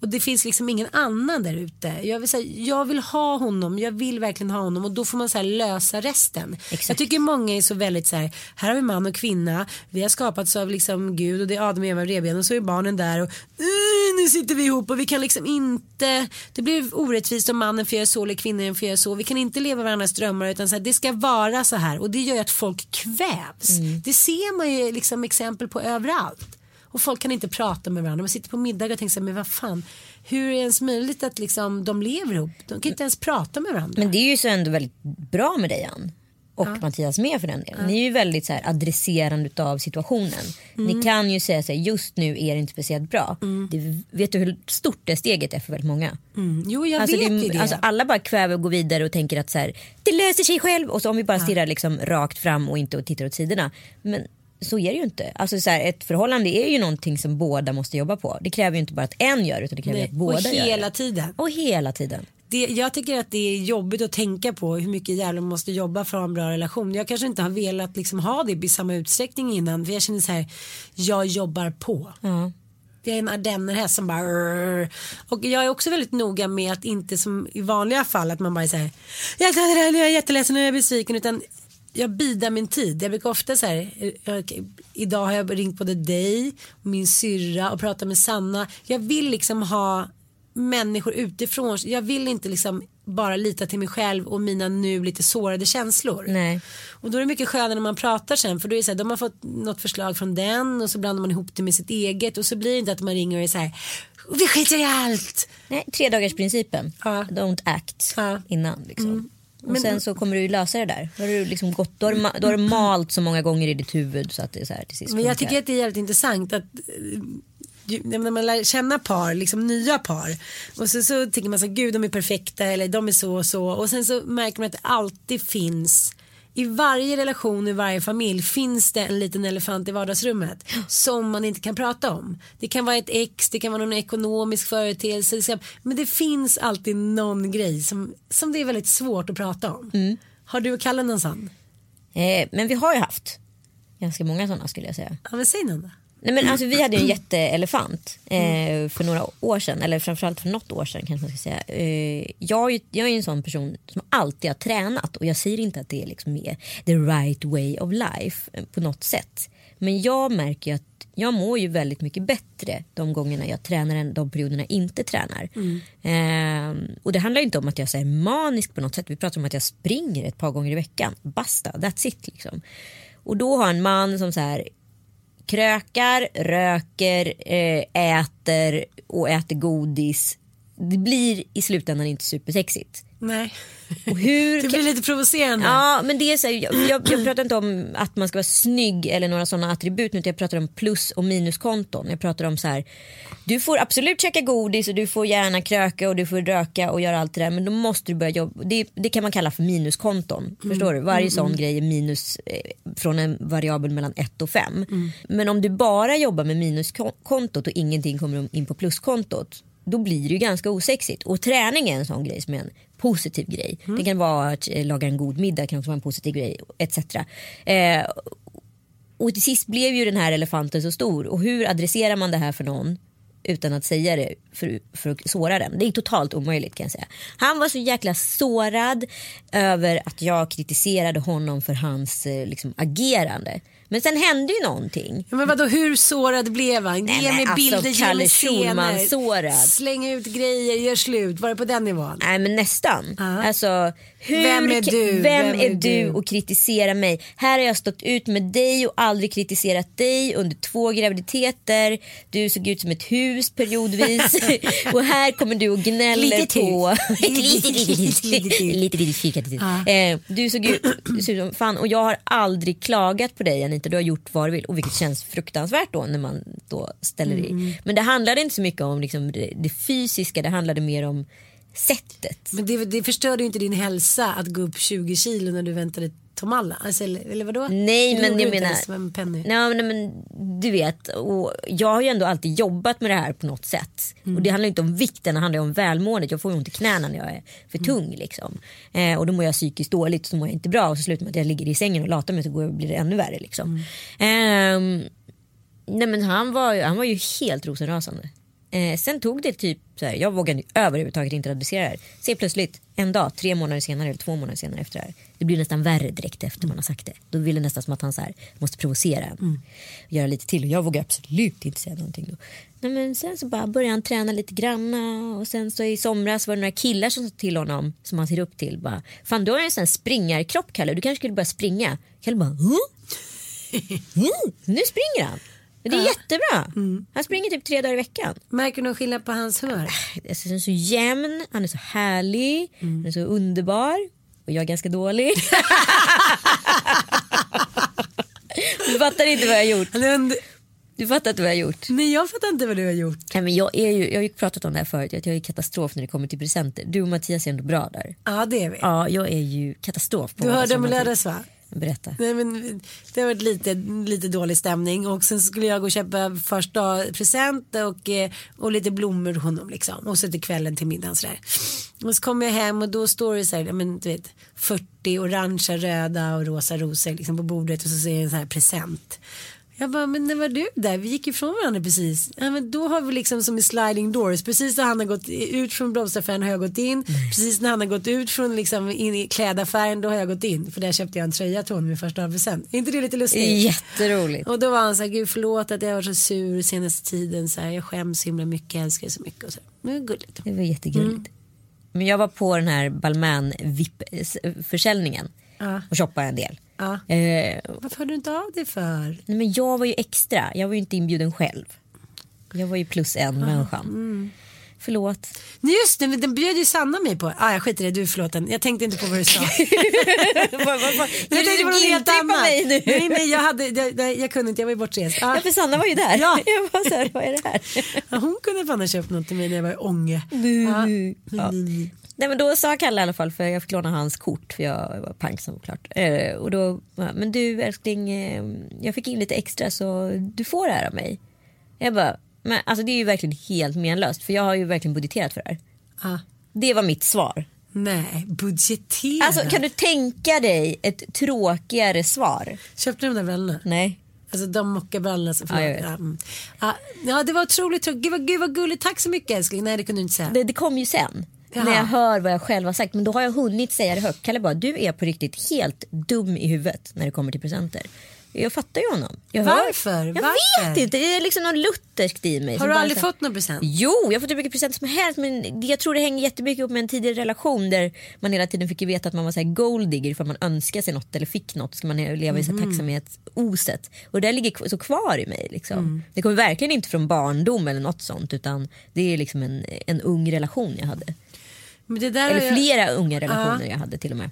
Och det finns liksom ingen annan där ute. Jag vill, säga, jag vill ha honom, jag vill verkligen ha honom och då får man så här lösa resten. Exakt. Jag tycker många är så väldigt så här, här har vi man och kvinna, vi har skapats av liksom Gud och det är Adam och Eva och revbenen och så är barnen där och "Uh, nu sitter vi ihop och vi kan liksom inte, det blir orättvist om mannen får göra så eller kvinnan får göra så, vi kan inte leva varandras drömmar utan så här, det ska vara så här och det gör ju att folk kvävs. Det ser man ju liksom exempel på överallt. Och folk kan inte prata med varandra. Man sitter på middag och tänker så här, men vad fan, hur är det ens möjligt att liksom, de lever ihop? De kan inte ens prata med varandra. Men det är ju så ändå väldigt bra med dig Ann. Och Mattias med för den delen. Ni är ju väldigt så här adresserande av situationen. Ni kan ju säga så här, just nu är det inte speciellt bra. Det, vet du hur stort det steget är för väldigt många? Mm. Jo, jag Alltså, vet det, ju det. Alltså, alla bara kväver och går vidare och tänker att så här, det löser sig själv. Och så om vi bara stirrar liksom rakt fram och inte tittar åt sidorna. Men så är det ju inte. Alltså, så här, ett förhållande är ju någonting som båda måste jobba på. Det kräver ju inte bara att en gör utan det kräver Nej, att båda och gör hela det. tiden. Och hela tiden. Det, jag tycker att det är jobbigt att tänka på hur mycket jävla man måste jobba för att ha en bra relation. Jag kanske inte har velat liksom ha det i samma utsträckning innan. För jag känner så här, jag jobbar på. Ja. Jag är en ardennerhäst som bara "Rrr." Och jag är också väldigt noga med att inte som i vanliga fall att man bara säger jag kan det här, nu är jag jätteledsen och jag är besviken utan jag bidar min tid. Jag brukar ofta så här, jag, idag har jag ringt både dig och min syrra och pratat med Sanna. Jag vill liksom ha människor utifrån. Jag vill inte liksom bara lita till mig själv och mina nu lite sårade känslor. Nej. Och då är det mycket skönare när man pratar sen för då är det så här, de har fått något förslag från den och så blandar man ihop det med sitt eget och så blir det inte att man ringer och är så här vi skiter i allt. Nej, tre dagars principen. Ja. Don't act Ja. Mm. innan. Liksom. Och Men- sen så kommer du ju lösa det där. Då har du, liksom gått, då har du, då har du malt så många gånger i ditt huvud så att det är så här till sist Men jag tycker att det är jävligt intressant att eh, när man lär känna par, liksom nya par och så, så tycker man så gud de är perfekta eller de är så och så och sen så märker man att det alltid finns i varje relation i varje familj finns det en liten elefant i vardagsrummet som man inte kan prata om. Det kan vara ett ex, det kan vara någon ekonomisk företeelse. Men det finns alltid någon grej som, som det är väldigt svårt att prata om. Har du och Kalle någon sån? eh, men vi har ju haft ganska många sådana skulle jag säga. Ja men säg någon då. Nej, men alltså, vi hade ju en jätteelefant eh, för några år sedan, eller framförallt för något år sedan kanske man ska säga. Eh, jag, är jag är en sån person som alltid har tränat och jag säger inte att det är liksom är the right way of life eh, på något sätt. Men jag märker ju att jag mår ju väldigt mycket bättre de gångerna jag tränar än de perioderna jag inte tränar. Eh, och det handlar inte om att jag är manisk på något sätt. Vi pratar om att jag springer ett par gånger i veckan. Basta, that's it liksom. Och då har en man som så här krökar, röker, eh, äter och äter godis det blir i slutändan inte supersexigt. Nej. Och hur Det blir lite provocerande. Ja, men det är så här, jag, jag, jag pratar inte om att man ska vara snygg eller några sådana attribut utan jag pratar om plus och minuskonton. Jag pratar om så här, du får absolut käka godis och du får gärna kröka och du får röka och göra allt det där men då måste du börja jobba. Det, det kan man kalla för minuskonton. Förstår du? Varje sån grej är minus eh, från en variabel mellan 1 och 5. Men om du bara jobbar med minuskontot och ingenting kommer in på pluskontot då blir det ju ganska osexigt. Och träning är en sån grej som är en positiv grej. Det kan vara att eh, laga en god middag, kan också vara en positiv grej etc. Eh, och till sist blev ju den här elefanten så stor och hur adresserar man det här för någon utan att säga det för, för att såra den. Det är totalt omöjligt kan jag säga. Han var så jäkla sårad över att jag kritiserade honom för hans eh, liksom, agerande. Men sen hände ju någonting. Ja, men vadå, hur sårad blev han? Nej, Ge mig alltså, bilder, ge mig scener. Slänga ut grejer, gör slut. Var det på den nivån? Nej men nästan. Ja. Alltså, hur, Vem är du? Vem, Vem är, är du och kritisera mig? Här har jag stått ut med dig och aldrig kritiserat dig under två graviditeter. Du såg ut som ett hus periodvis. och här kommer du och gnäller på... Eh, du såg ut du såg ut som fan och jag har aldrig klagat på dig Anita. Du har gjort vad du vill. Och vilket känns fruktansvärt då när man då ställer Mm. i. Men det handlade inte så mycket om liksom, det, det fysiska. Det handlade mer om sättet. Men det, det förstörde ju inte din hälsa att gå upp 20 kilo när du väntade Tom. Alltså, eller, eller vadå? Nej men jag menar. Penny. Nej, men, du vet, och jag har ju ändå alltid jobbat med det här på något sätt. Mm. Och det handlar inte om vikten, det handlar om välmåendet. Jag får ju ont i knäna när jag är Mm. för tung. Liksom. Eh, och då mår jag psykiskt dåligt så mår jag inte bra. Och så slutar med att jag ligger i sängen och latar mig så går, blir det ännu värre. Liksom. Mm. Ehm, nej, men han, var, han var ju helt rosenrasande. Eh, sen tog det typ, så här, jag vågade överhuvudtaget inte adressera det här. Se plötsligt en dag, tre månader senare eller två månader senare efter det här. Det blir nästan värre direkt efter man har sagt det. Då vill det nästan som att han så här, måste provocera en. Göra lite till och jag vågar absolut inte säga någonting då. Nej, men sen så bara började han träna lite granna och sen så i somras var det några killar som sa till honom som han ser upp till. Bara, Fan du har en sån här springarkropp Kalle, du kanske skulle börja springa. Kalle bara, huh? Mm, nu springer han. Det är jättebra. Han springer typ tre dagar i veckan. Märker du någon skillnad på hans humör? Han är så jämn, han är så härlig, han är så underbar och jag är ganska dålig. du fattar inte vad jag har gjort. Du fattar inte vad jag har gjort. Nej jag fattar inte vad du har gjort. Nej, men jag, är ju, jag har ju pratat om det här förut, att jag är katastrof när det kommer till presenter. Du och Mattias är ändå bra där. Ja det är vi. Ja, jag är ju katastrof. På Du hörde om lördags va? Berätta. Nej, men det har varit lite, lite dålig stämning och sen skulle jag gå och köpa första present och, eh, och lite blommor till honom liksom. Och så till kvällen till middagen sådär. Och så kommer jag hem och då står det så här, men, du vet, 40 orangea, röda och rosa rosor liksom på bordet och så ser jag en sån här present. Jag bara, men när var du där? Vi gick ifrån varandra precis. Ja, men då har vi liksom som i sliding doors. Precis när han har gått ut från blomsteraffären har jag gått in. Precis när han har gått ut från liksom in i klädaffären då har jag gått in. För där köpte jag en tröja till honom i första present. Är inte det lite lustigt? Jätteroligt. Och då var han så här, gud förlåt att jag var så sur senaste tiden. Så här, jag skäms så himla mycket, jag älskar dig så mycket. Och så. Men det är gulligt. Det var jättegulligt. Men jag var på den här Balmain VIP-försäljningen Ja. och shoppade en del. Ja. Eh, Varför hör du inte av dig för? nej, men jag var ju extra, jag var ju inte inbjuden själv. Jag var ju plus en människan. Förlåt. Nej, Just det, den bjöd ju Sanna mig på. Ah, jag skiter i det, du är förlåten. Jag tänkte inte på vad du sa. Jag tänkte på något helt annat. mig nu? Nej, nej, jag, hade, jag, jag, jag kunde inte, jag var ju bortrest. Ah. Ja, för Sanna var ju där. Ja. Jag var så här, vad är det här? Ja, hon kunde fan ha köpt något till mig när jag var i Ånge. Ja. Ja. Nej men då sa Kalle i alla fall för jag fick låna hans kort för jag var pank såklart. Eh, och då, men du älskling, eh, jag fick in lite extra så du får det här av mig. Jag bara, men alltså det är ju verkligen helt menlöst för jag har ju verkligen budgeterat för det här. Ja. Det var mitt svar. Nej, budgetera. Alltså kan du tänka dig ett tråkigare svar? Köpte du de där brallorna? Nej. Alltså de mockabrallorna. som- Ja. Ja, mm. ja, ja, det var otroligt tråkigt. Gud, gud vad gulligt. Tack så mycket älskling. Nej, det kunde du inte säga. Det, det kom ju sen. Jaha. När jag hör vad jag själv har sagt. Men då har jag hunnit säga det högt. Kalle bara, du är på riktigt helt dum i huvudet när det kommer till presenter. Jag fattar ju honom. Jag hör- Varför? Jag Varför? vet inte. Det är liksom något lutherskt i mig. Har du aldrig fått någon present? Jo, jag har fått hur mycket present som helst men jag tror det hänger jättemycket upp med en tidigare relation där man hela tiden fick veta att man var så här golddigger för man önskade sig något eller fick något ska man leva i så här tacksamhetsoset. Och det ligger så kvar i mig. Liksom. Det kommer verkligen inte från barndom eller något sånt utan det är liksom en, en ung relation jag hade. Eller jag, flera unga relationer jag hade till och med.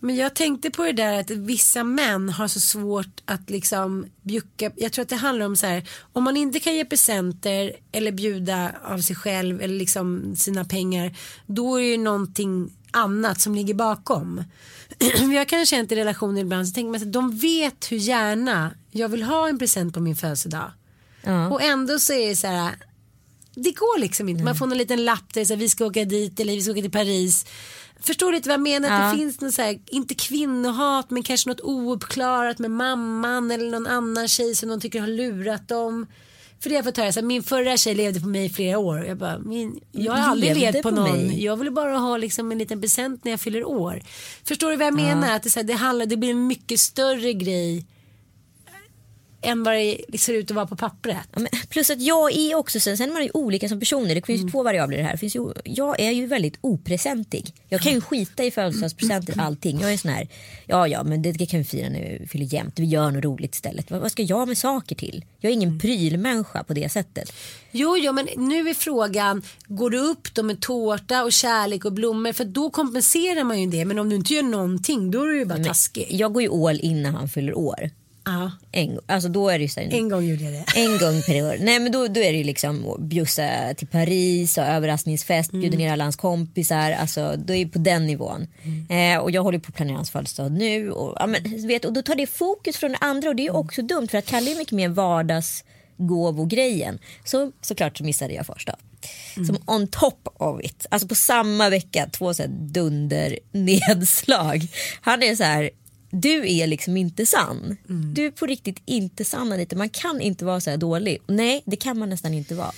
men jag tänkte på det där att vissa män har så svårt att liksom bjucka. Jag tror att det handlar om så här. Om man inte kan ge presenter eller bjuda av sig själv eller liksom sina pengar. Då är det ju någonting annat som ligger bakom. jag kan känna i relationer ibland så tänker man att de vet hur gärna jag vill ha en present på min födelsedag. Ja. Och ändå så är det så här. Det går liksom inte. Man får en liten lapp där det säger vi ska åka dit eller vi ska åka till Paris. Förstår du lite vad jag menar? Att Ja. det finns något så här, inte kvinnohat men kanske något ouppklarat med mamman eller någon annan tjej som de tycker har lurat dem. För det har jag fått höra, så här, min förra tjej levde på mig i flera år. Jag, bara, min, jag har aldrig levt på, på någon. mig? Jag vill bara ha liksom en liten present när jag fyller år. Förstår du vad jag menar? Att det, så här, det, handlar, det blir en mycket större grej än vad det ser ut att vara på pappret. Ja, men plus att jag är också så, sen är man ju olika som personer. Det finns ju två variabler i det här. Det finns ju, jag är ju väldigt opresentig. Jag kan ju skita i födelsedagspresenter allting. Jag är sån här, ja ja men det kan vi fira när vi fyller jämnt. Vi gör något roligt istället. Vad, vad ska jag med saker till? Jag är ingen prylmänniska på det sättet. Jo, jo, men nu är frågan, går du upp då med tårta och kärlek och blommor? För då kompenserar man ju det. Men om du inte gör någonting, då är du ju bara taskig. Jag går ju all in när han fyller år. Ja, En, alltså då är det så här, en gång gjorde jag det. En gång per år. Nej men då, då är det ju liksom bjussa till Paris och överraskningsfest, bjuda ner alla hans kompisar. Alltså då är det på den nivån. Eh, och jag håller på att planera hans födelsedag nu. Och, ja, men, vet, och då tar det fokus från det andra och det är ju också dumt för att Kalle är mycket mer vardagsgåvogrejen. Så såklart så missade jag första. Som on top of it. Alltså på samma vecka, två så här dunder nedslag. Han är så här. Du är liksom inte sann. Du är på riktigt inte sann Anita. Man kan inte vara så här dålig. Nej, det kan man nästan inte vara.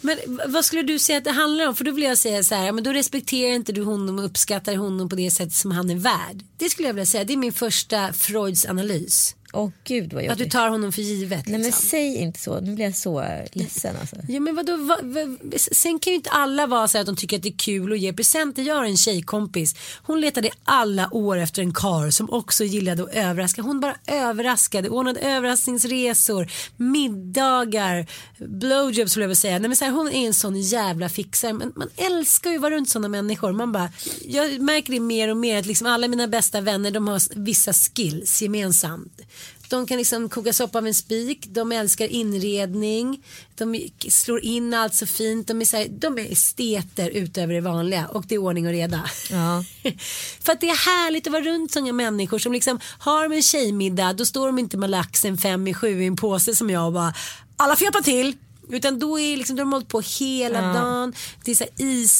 Men vad skulle du säga att det handlar om? För då vill jag säga så här, men då respekterar inte du honom och uppskattar honom på det sätt som han är värd. Det skulle jag vilja säga, det är min första Freuds analys. Åh gud vad Att du jobbigt. tar honom för givet. Nej men liksom. säg inte så. Nu blir jag så ledsen alltså. Ja men vadå, va, va, sen kan ju inte alla vara så att de tycker att det är kul att ge presenter. Jag har en tjejkompis, hon letade alla år efter en kar som också gillade att överraska. Hon bara överraskade, ordnade överraskningsresor, middagar, blowjobs skulle jag vilja säga. Nej, men så här, hon är en sån jävla fixare. Men man älskar ju att vara runt sådana människor. Man bara, jag märker det mer och mer att liksom alla mina bästa vänner de har vissa skills gemensamt. De kan liksom koka soppa av en spik, de älskar inredning, de slår in allt så fint, de är, så här, de är esteter utöver det vanliga och det är ordning och reda. Ja. För att det är härligt att vara runt sådana människor som liksom har en tjejmiddag, då står de inte med laxen fem i sju i en påse som jag och bara alla får hjälpa till. Utan då är liksom, de har hållit på hela dagen. Det är så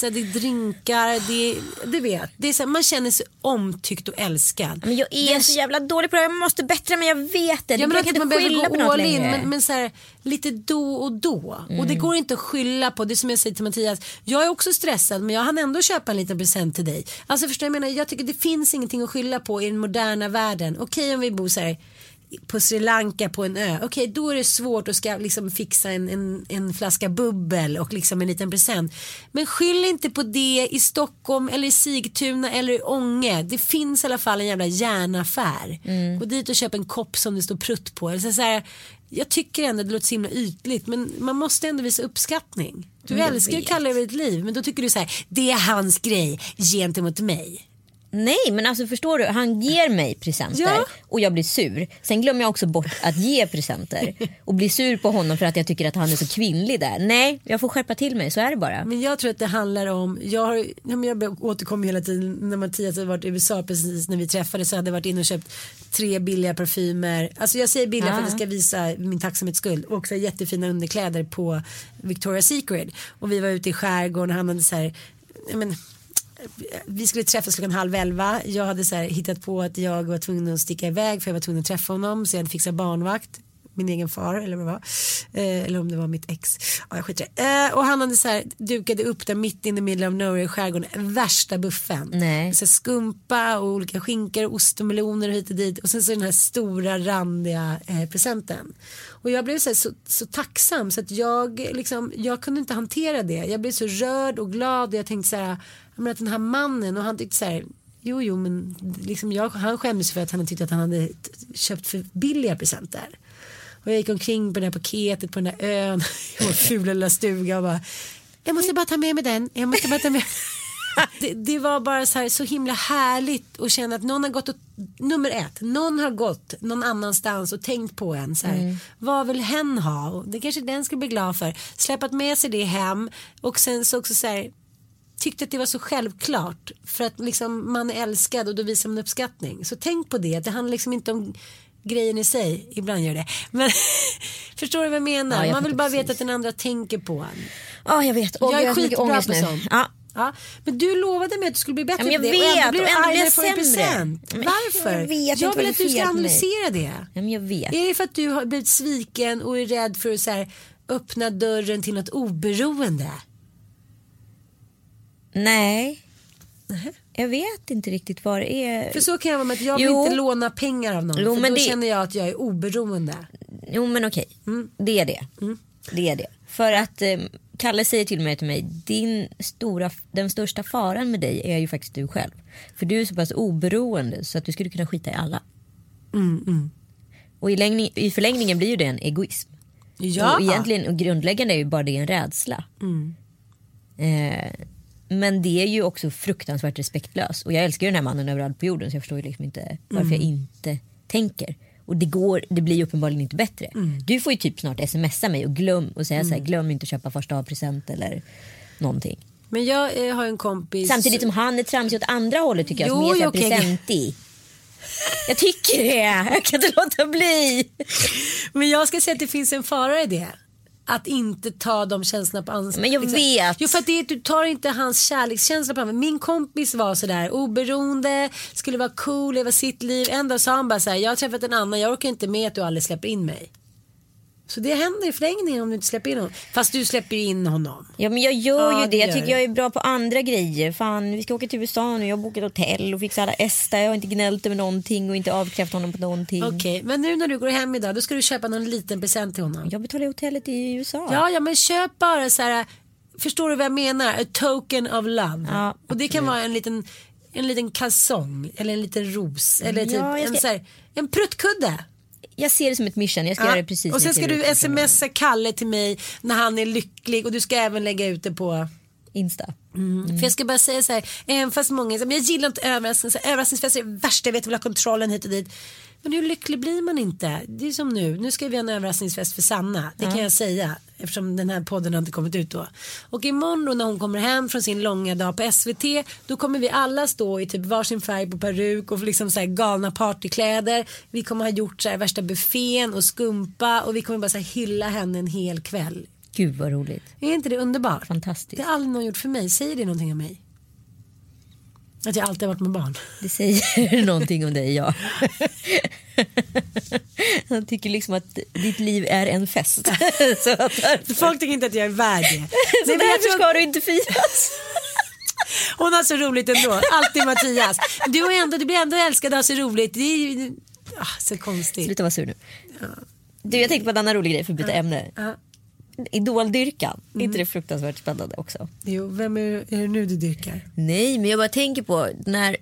här det är drinkar, det är, du vet. Det är så här, man känner sig omtyckt och älskad. Men jag är så jävla dålig på det här. Jag måste bättra men jag vet det. Ja, men jag kan inte man skylla på något all in, men, men så här, lite då och då. Och Mm. det går inte att skylla på. Det är som jag säger till Mattias. Jag är också stressad men jag hann ändå köpa en liten present till dig. Alltså förstår jag, menar, jag tycker det finns ingenting att skylla på i den moderna världen. Okej om vi bor så här på Sri Lanka på en ö. Okej då är det svårt att ska liksom fixa en, en, en flaska bubbel och liksom en liten present. Men skyll inte på det i Stockholm eller i Sigtuna eller i Ånge. Det finns i alla fall en jävla järnaffär. Mm. Gå dit och köp en kopp som det står prutt på. Alltså så här, jag tycker ändå det låter så himla ytligt men man måste ändå visa uppskattning. Du Mm, älskar. Kalle över ditt liv men då tycker du så här, det är hans grej gentemot mig. Nej men alltså förstår du, han ger mig presenter Ja. och jag blir sur. Sen glömmer jag också bort att ge presenter och blir sur på honom för att jag tycker att han är så kvinnlig där. Nej, jag får skärpa till mig, så är det bara. Men jag tror att det handlar om, jag, har, ja, men jag återkommer hela tiden när Mattias hade varit i USA precis när vi träffades så hade jag varit inne och köpt tre billiga parfymer. Alltså jag säger billiga för att jag ska visa min tacksamhetsskuld. Och också jättefina underkläder på Victoria's Secret. Och vi var ute i skärgården och han hade så här, men, vi skulle träffas klockan halv elva. Jag hade så här hittat på att jag var tvungen att sticka iväg för jag var tvungen att träffa honom. Så jag hade fixat barnvakt min egen far eller vad det var. Eh, eller om det var mitt ex. Ja, jag skiter i eh, Och han hade så här, dukade upp där mitt in the middle of nowhere i skärgården. Värsta buffen. Nej. Så skumpa och olika skinkor, ost och meloner hit och dit. Och sen så den här stora randiga eh, presenten. Och jag blev så, här, så, så tacksam så att jag, liksom, jag kunde inte hantera det. Jag blev så rörd och glad och jag tänkte så här, menar, att den här mannen och han tyckte så här, jo jo men liksom jag, han skämdes för att han tyckte att han hade köpt för billiga presenter. Och jag gick omkring på det här paketet på den där ön, i vår fula lilla stuga och bara, jag måste bara ta med mig den, jag måste bara ta med det, det var bara så, här, så himla härligt att känna att någon har gått och, nummer ett, någon har gått någon annanstans och tänkt på en så här, vad vill hen ha? Och det kanske den ska bli glad för. Släpat med sig det hem och sen så också så här, tyckte att det var så självklart för att liksom man är älskad och då visar man uppskattning. Så tänk på det, det handlar liksom inte om grejen i sig, ibland gör det. Men förstår du vad jag menar? Ja, jag man vill bara veta precis. att den andra tänker på en. Ja jag vet. Åh, jag är skitbra på sånt. Ja. Ja, men du lovade mig att du skulle bli bättre Ja, jag på det vet, och ändå blir du och arg när du får en present. Varför? jag vet jag vill att du ska på mig. analysera det. Ja, men jag vet. Är det för att du har blivit sviken och är rädd för att så här, öppna dörren till något oberoende? Nej. Jag vet inte riktigt vad det är. För så kan jag vara med att jag vill Jo. inte låna pengar av någon. Jo, för men då det- känner jag att jag är oberoende. Jo men okej, Mm. det är det. Det är det. För att eh, Kalle säger till mig till mig, din stora, den största faran med dig är ju faktiskt du själv. För du är så pass oberoende så att du skulle kunna skita i alla. Mm, Och i, längning, i förlängningen blir ju det en egoism. Ja. Och egentligen och grundläggande är ju bara det en rädsla. Mm. Eh, men det är ju också fruktansvärt respektlöst. Och jag älskar ju den här mannen överallt på jorden så jag förstår ju liksom inte varför jag Mm. inte tänker. Och det, går, det blir uppenbarligen inte bättre. Mm. Du får ju typ snart smsa mig och, glöm, och säga så här, glöm inte att köpa första present eller någonting. Men jag eh, har en kompis. Samtidigt som han är tramsig åt andra hållet tycker jag Jo, som är okej. presentig. Jag tycker det, jag kan inte låta bli. Men jag ska säga att det finns en fara i det. Att inte ta de känslorna på ansvar. Men jag vet. Jo för att det, du tar inte hans kärlekskänsla på allvar. Min kompis var sådär oberoende, skulle vara cool, leva sitt liv. En dag sa han bara såhär, jag har träffat en annan, jag orkar inte med att du aldrig släpper in mig. Så det händer i förlängningen om du inte släpper in honom. Fast du släpper ju in honom. Ja men jag gör Ja, ju det. Jag tycker jag är bra på andra grejer. Fan vi ska åka till USA nu. Jag har bokat hotell och fixat alla Esta. Jag har inte gnällt över någonting och inte avkrävt honom på någonting. Okej, men nu när du går hem idag då ska du köpa någon liten present till honom. Jag betalar hotellet i USA. Ja, ja men köp bara så här. Förstår du vad jag menar? A token of love. Ja, och det kan vara en liten, en liten kalsong eller en liten ros eller typ Ja, jag en, ska- så här, en pruttkudde. Jag ser det som ett mission. Jag ska göra det precis och sen ska du smsa Kalle till mig när han är lycklig och du ska även lägga ut det på Insta. För jag ska bara säga så här, även fast många säger, men jag gillar inte överraskningar, överraskningsfester är det värsta jag vet, jag vill ha kontrollen hit och dit. Men hur lycklig blir man inte? Det är som nu, nu ska vi ha en överraskningsfest för Sanna, det kan jag säga eftersom den här podden har inte kommit ut då. Och imorgon då när hon kommer hem från sin långa dag på SVT, då kommer vi alla stå i typ varsin färg på peruk och liksom så här galna partykläder. Vi kommer ha gjort så här värsta buffén och skumpa och vi kommer bara så här hylla henne en hel kväll. Gud vad roligt. Är inte det underbart? Fantastiskt. Det har aldrig någon gjort för mig. Säger det någonting om mig? Att jag alltid har varit med barn. Det säger någonting om dig ja. Han tycker liksom att ditt liv är en fest. så att därför, Folk tycker inte att jag är värd det. så Nej, därför tror- ska du inte firas. Hon har så roligt ändå. Alltid Mattias. Du, är ändå, du blir ändå älskad och har så roligt. Det är ah, så konstigt. Sluta vara sur nu. Du jag tänkte på en annan rolig grej för att byta ämne. Ja. Idoldyrkan, Mm. inte det fruktansvärt spännande också? Jo, vem är, är det nu du dyrkar? Nej, men jag bara tänker på när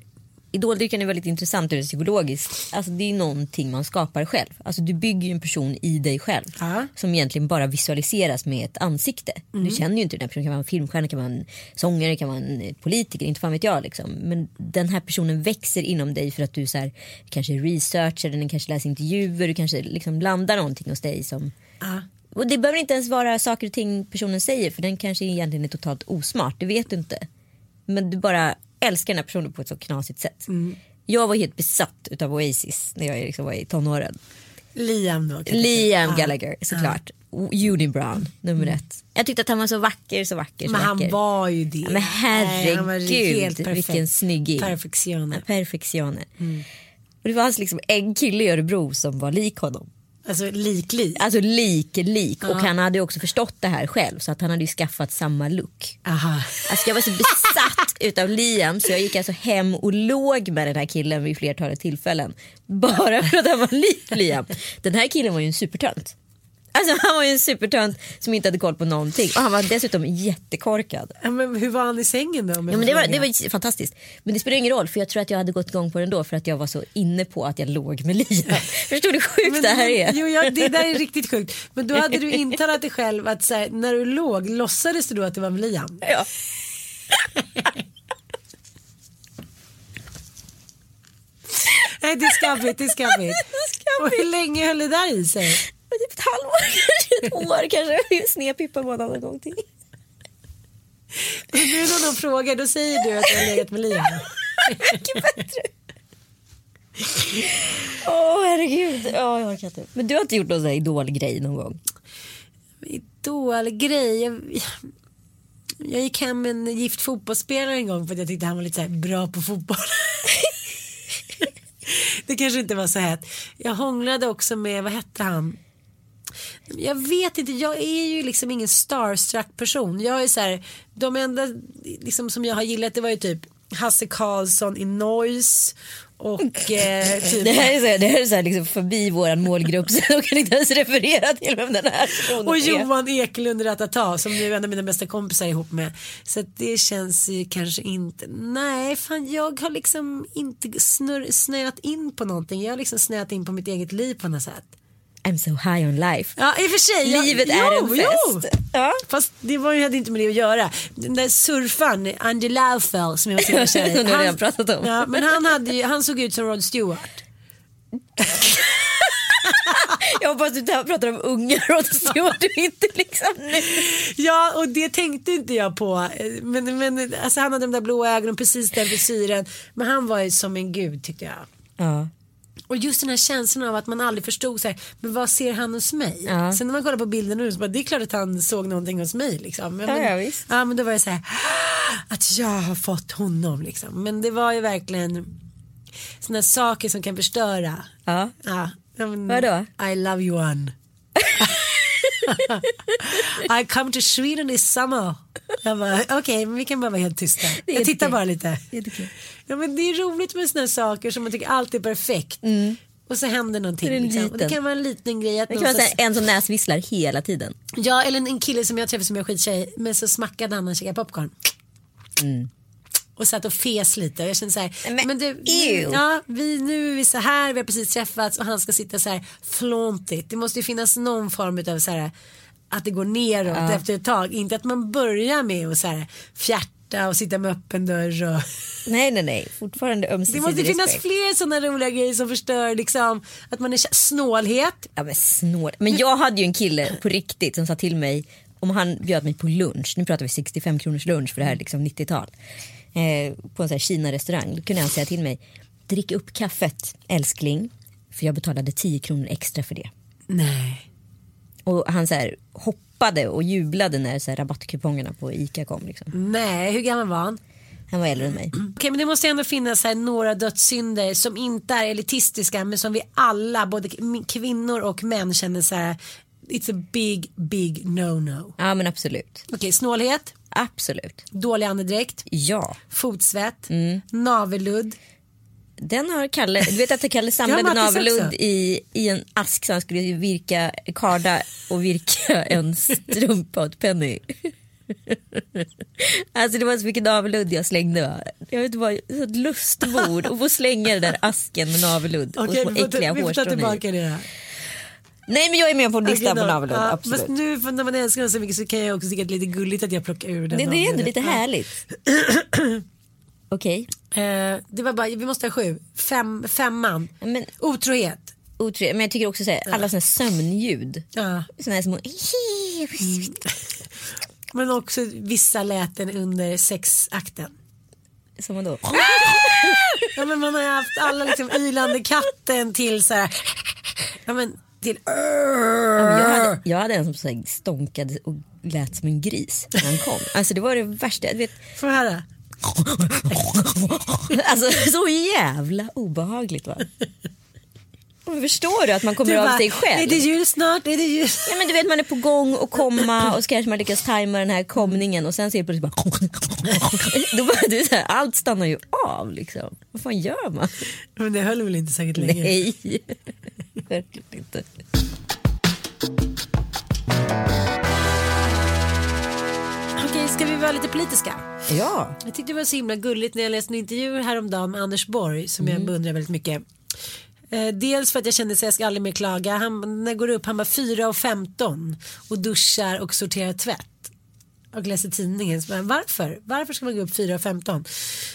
idoldyrkan är väldigt intressant ur psykologiskt. Alltså det är någonting man skapar själv. Alltså du bygger en person i dig själv. Ja. Som egentligen bara visualiseras med ett ansikte. Du känner ju inte den här personen. Kan vara en filmstjärna, kan vara en sångare, kan vara en eh, politiker. Inte fan vet jag liksom. Men den här personen växer inom dig för att du så här, kanske researchar den, kanske läser intervjuer, du kanske liksom landar någonting hos dig som Ja. Och det behöver inte ens vara saker och ting personen säger för den kanske egentligen är totalt osmart, det vet du inte. Men du bara älskar den här personen på ett så knasigt sätt. Jag var helt besatt utav Oasis när jag liksom var i tonåren. Liam då. Liam säga. Gallagher såklart. Judy Brown nummer ett. Jag tyckte att han var så vacker, så vacker, så Men han vacker. var ju det. Ja, men Nej, han herregud, helt perfekt. vilken snygging. Perfektioner. Perfektioner. Och det fanns liksom en kille i Örebro som var lik honom. Alltså lik-lik. Alltså lik, lik. Och han hade också förstått det här själv så att han hade skaffat samma look. Aha. Alltså jag var så besatt utav Liam så jag gick alltså hem och låg med den här killen vid flertalet tillfällen. Bara för att han var lik Liam. Den här killen var ju en supertönt. Alltså han var ju en supertönt som inte hade koll på någonting och han var dessutom jättekorkad. Ja, men hur var han i sängen då? Ja, men det, var, det var fantastiskt. Men det spelar ingen roll för jag tror att jag hade gått igång på den då för att jag var så inne på att jag låg med Liam. Förstår du hur sjukt Men- det här är? Jo, ja, det där är riktigt sjukt. Men då hade du intalat dig själv att här, när du låg, låtsades du då att det var med Liam? Ja. Nej, det är skabbigt, det är skabbigt. Och hur länge höll det där i sig? Typ ett halvår, kanske ett år kanske. Snedpippa månad en gång till. Nu när någon frågar, då säger du att du har legat med Liam. Mycket bättre. Åh herregud. Ja, jag orkar inte. Men du har inte gjort någon sån här idolgrej någon gång? Idolgrej. Jag, jag gick hem med en gift fotbollsspelare en gång för att jag tyckte han var lite så bra på fotboll. det kanske inte var så hett. Jag hånglade också med, vad hette han? Jag vet inte, jag är ju liksom ingen starstruck person. Jag är så här, de enda liksom, som jag har gillat det var ju typ Hasse Karlsson i Noise och eh, typ Det här är så här, det här är så här liksom förbi våran målgrupp så jag kan inte ens referera till vem den här Och. Johan Ekelund Ratata som nu är en av mina bästa kompisar ihop med. Så det känns ju kanske inte, nej fan jag har liksom inte snör, snöat in på någonting. Jag har liksom snöat in på mitt eget liv på något sätt. I'm so high on life. Ja i och för sig. Livet är en fest. Ja. Fast det var ju, hade inte med det att göra. Den där surfaren, Andy Laufel som jag var så kär i. Redan pratat om. Ja, men han, hade han såg ut som Rod Stewart. Jag hoppas du tar- pratar om unga Rod Stewart och inte liksom nu. Ja, och det tänkte inte jag på. Men, men alltså, han hade de där blåa ögonen, precis den frisyren. Men han var ju som en gud tyckte jag. Ja. Och just den här känslan av att man aldrig förstod så här, men vad ser han hos mig? Ja. Sen när man kollar på bilden nu så bara, det är klart att han såg någonting hos mig liksom. Men, Ja, ja, visst. ja men då var jag så här, att jag har fått honom liksom. Men det var ju verkligen sådana saker som kan förstöra. Ja. Ja, men, Vadå? I love you one. I come to Sweden this summer. Jag bara, okej, men vi kan bara vara helt tysta. Det Jag tittar bara lite. Det är okej. Ja, men det är roligt med sådana saker som man tycker alltid är perfekt. Och så händer någonting. Det är en liksom. Och det kan vara en liten grej. Att Det kan vara så- här, en som näsvisslar hela tiden. Ja, eller en, en kille som jag träffade som jag skittjej. Men så smackade han och käkade popcorn. Och satt och fes lite och jag kände så här. Mm. Men, du, ew. ja, vi, nu är vi så här, vi har precis träffats och han ska sitta så här flåntigt. Det måste ju finnas någon form av så här att det går neråt efter ett tag. Inte att man börjar med att så här fjärta och sitta med öppen dörr. Och... Nej, nej, nej. Fortfarande Det ömsesidig måste finnas respekt. fler sådana roliga grejer som förstör liksom att man är snålhet. Ja men snål. Men jag hade ju en kille på riktigt som sa till mig om han bjöd mig på lunch, nu pratar vi 65 kronors lunch för det här är liksom 90-tal. Eh, på en sån här Kina-restaurang, då kunde han säga till mig drick upp kaffet älskling för jag betalade 10 kronor extra för det. Nej. Och han så här, hoppade och jublade när så här, rabattkupongerna på ICA kom. Liksom. Nej, hur gammal var han? Han var äldre än mig. Okej, men det måste ändå finnas här några dödssynder som inte är elitistiska men som vi alla, både kvinnor och män känner så här. It's a big, big no-no. Ja men absolut. Okej, snålhet, Absolut. dålig andedräkt, Ja. fotsvett, Mm. navelludd. Den har Kalle, du vet att Kalle samlade navelludd också. i, i en ask så han skulle virka karda och virka en strumpa åt Penny. Alltså det var så mycket navelludd jag slängde. Va? Jag vet vad, så ett lustbord och få slänga den där asken med navelludd och Okej, små vi, äckliga vi får ta hårstrån i. tillbaka det här. Nej men jag är med på listan Okej, på navelludd, Ja, absolut. Fast nu för när man älskar någon så mycket så kan jag också tycka att det är lite gulligt att jag plockar ur den. det, det är ändå lite Ja. härligt. Okej, Eh, det var bara, vi måste ha sju. Fem, femman. men, Otrohet. otrevligt. men jag tycker också så här, alla såna sömnljud. Ja. Såna här små... Men också vissa läten under sexakten. Som vadå? Ja men man har ju haft alla liksom ylande katten till så här. Ja men till Ja, men Jag hade, jag hade en som så här stånkade och lät som en gris när han kom. Alltså det var det värsta. Vet, Får jag höra? alltså så jävla obehagligt va. Förstår du att man kommer Du av bara, sig själv? Är det jul snart? Är det jul? Ja, men du vet man är på gång och komma och så kanske man lyckas tajma den här komningen och sen ser plötsligt bara... Då bara du, så här, allt stannar ju av liksom. Vad fan gör man? Men det höll väl inte säkert länge? Nej, verkligen inte. Ska vi vara lite politiska? Ja. Jag tyckte det var så himla gulligt när jag läste en intervju häromdagen med Anders Borg som jag beundrar väldigt mycket. Eh, dels för att jag kände att jag ska aldrig mer klaga. Han, när jag går upp, han var 4 och 15 och duschar och sorterar tvätt. Och läser tidningen. Så bara, varför? Varför ska man gå upp 4 och 15?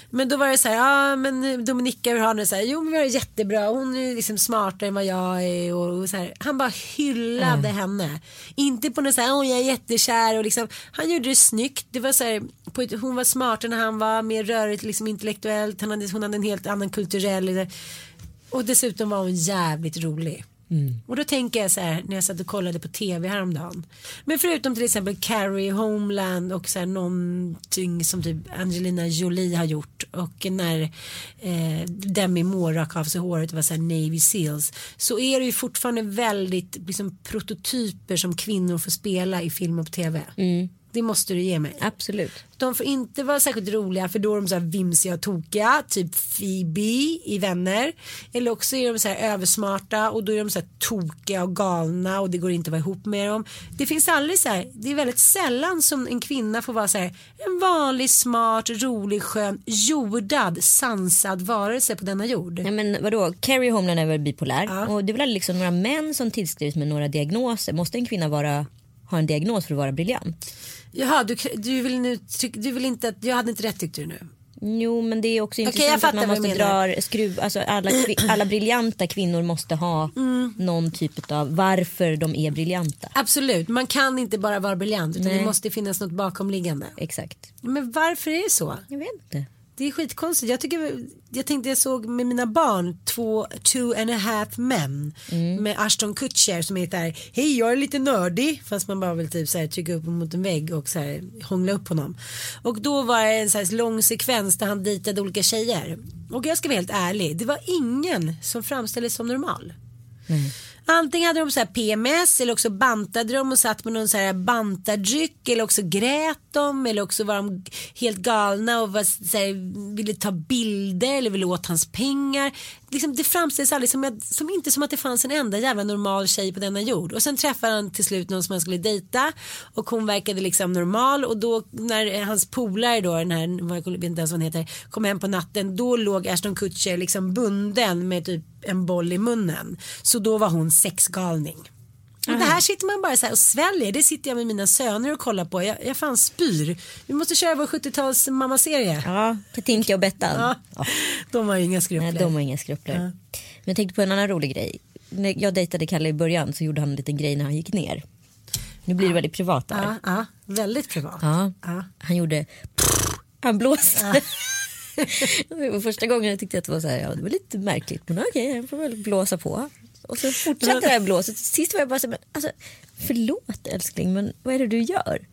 Men då var det så här, ja men Dominika hur har ni det? Så här, jo men vi har det jättebra. Hon är liksom smartare än vad jag är. Och, och så här. Han bara hyllade henne. Inte på något så här, åh jag är jättekär och liksom. Han gjorde det snyggt. Det var så här, på ett, hon var smartare när han var, mer rörigt liksom intellektuellt. Han hade, hon hade en helt annan kulturell. Och dessutom var hon jävligt rolig. Och då tänker jag så här när jag satt och kollade på tv häromdagen. Men förutom till exempel Carrie, Homeland och så här någonting som typ Angelina Jolie har gjort och när eh, Demi Moore rakade av sig håret och var så här Navy Seals så är det ju fortfarande väldigt liksom, prototyper som kvinnor får spela i film och på tv. Det måste du ge mig. Absolut. De får inte vara särskilt roliga för då är de så här vimsiga och tokiga. Typ Phoebe i Vänner. Eller också är de så här översmarta och då är de så här tokiga och galna och det går inte att vara ihop med dem. Det finns aldrig så här. Det är väldigt sällan som en kvinna får vara så här. En vanlig, smart, rolig, skön, jordad, sansad varelse på denna jord. Ja, men vadå, Carrie Homeland är väl bipolär och det är väl liksom några män som tillskrivs med några diagnoser. Måste en kvinna vara, ha en diagnos för att vara briljant? Jaha, du, du vill nu, du vill inte att, jag hade inte rätt tyckte du nu. Jo men det är också intressant att fattar man måste dra skruv, alltså alla, alla briljanta kvinnor måste ha Mm. någon typ av varför de är briljanta. Absolut, man kan inte bara vara briljant utan Nej. det måste finnas något bakomliggande. Exakt. Men varför är det så? Jag vet inte. Det är skitkonstigt. Jag, tycker, jag tänkte jag såg med mina barn två two and a half men med Ashton Kutcher som heter Hej jag är lite nördig fast man bara vill typ så här, trycka upp mot en vägg och så här, hångla upp honom. Och då var det en så här lång sekvens där han dejtade olika tjejer. Och jag ska vara helt ärlig, det var ingen som framställdes som normal. Antingen hade de så här PMS eller också bantade de och satt med någon så här bantardryck eller också grät de eller också var de helt galna och var så här, ville ta bilder eller ville åt hans pengar. Liksom, det framställs aldrig som, att, som inte som att det fanns en enda jävla normal tjej på denna jord. Och sen träffade han till slut någon som han skulle dejta och hon verkade liksom normal och då när hans polare då, den här, vad jag vet inte ens vad han heter, kom hem på natten då låg Ashton Kutcher liksom bunden med typ en boll i munnen. Så då var hon sexgalning. Det här sitter man bara så här och sväljer. Det sitter jag med mina söner och kollar på. Jag, jag fan spyr. Vi måste köra vår 70-tals mammaserie. Ja, Katinka och Bettan. Ja. De har inga skrupler. Nej, de har inga skrupler. Men jag tänkte på en annan rolig grej. När jag dejtade Kalle i början så gjorde han en liten grej när han gick ner. Nu blir det väldigt privat där. Ja, ja, väldigt privat. Ja. Ja. Han gjorde han blåste. Första gången jag tyckte att det var så här, ja, det var lite märkligt men okej jag får väl blåsa på. Och så fortsatte det här blåset. Sist var jag bara så här, men alltså förlåt älskling men vad är det du gör?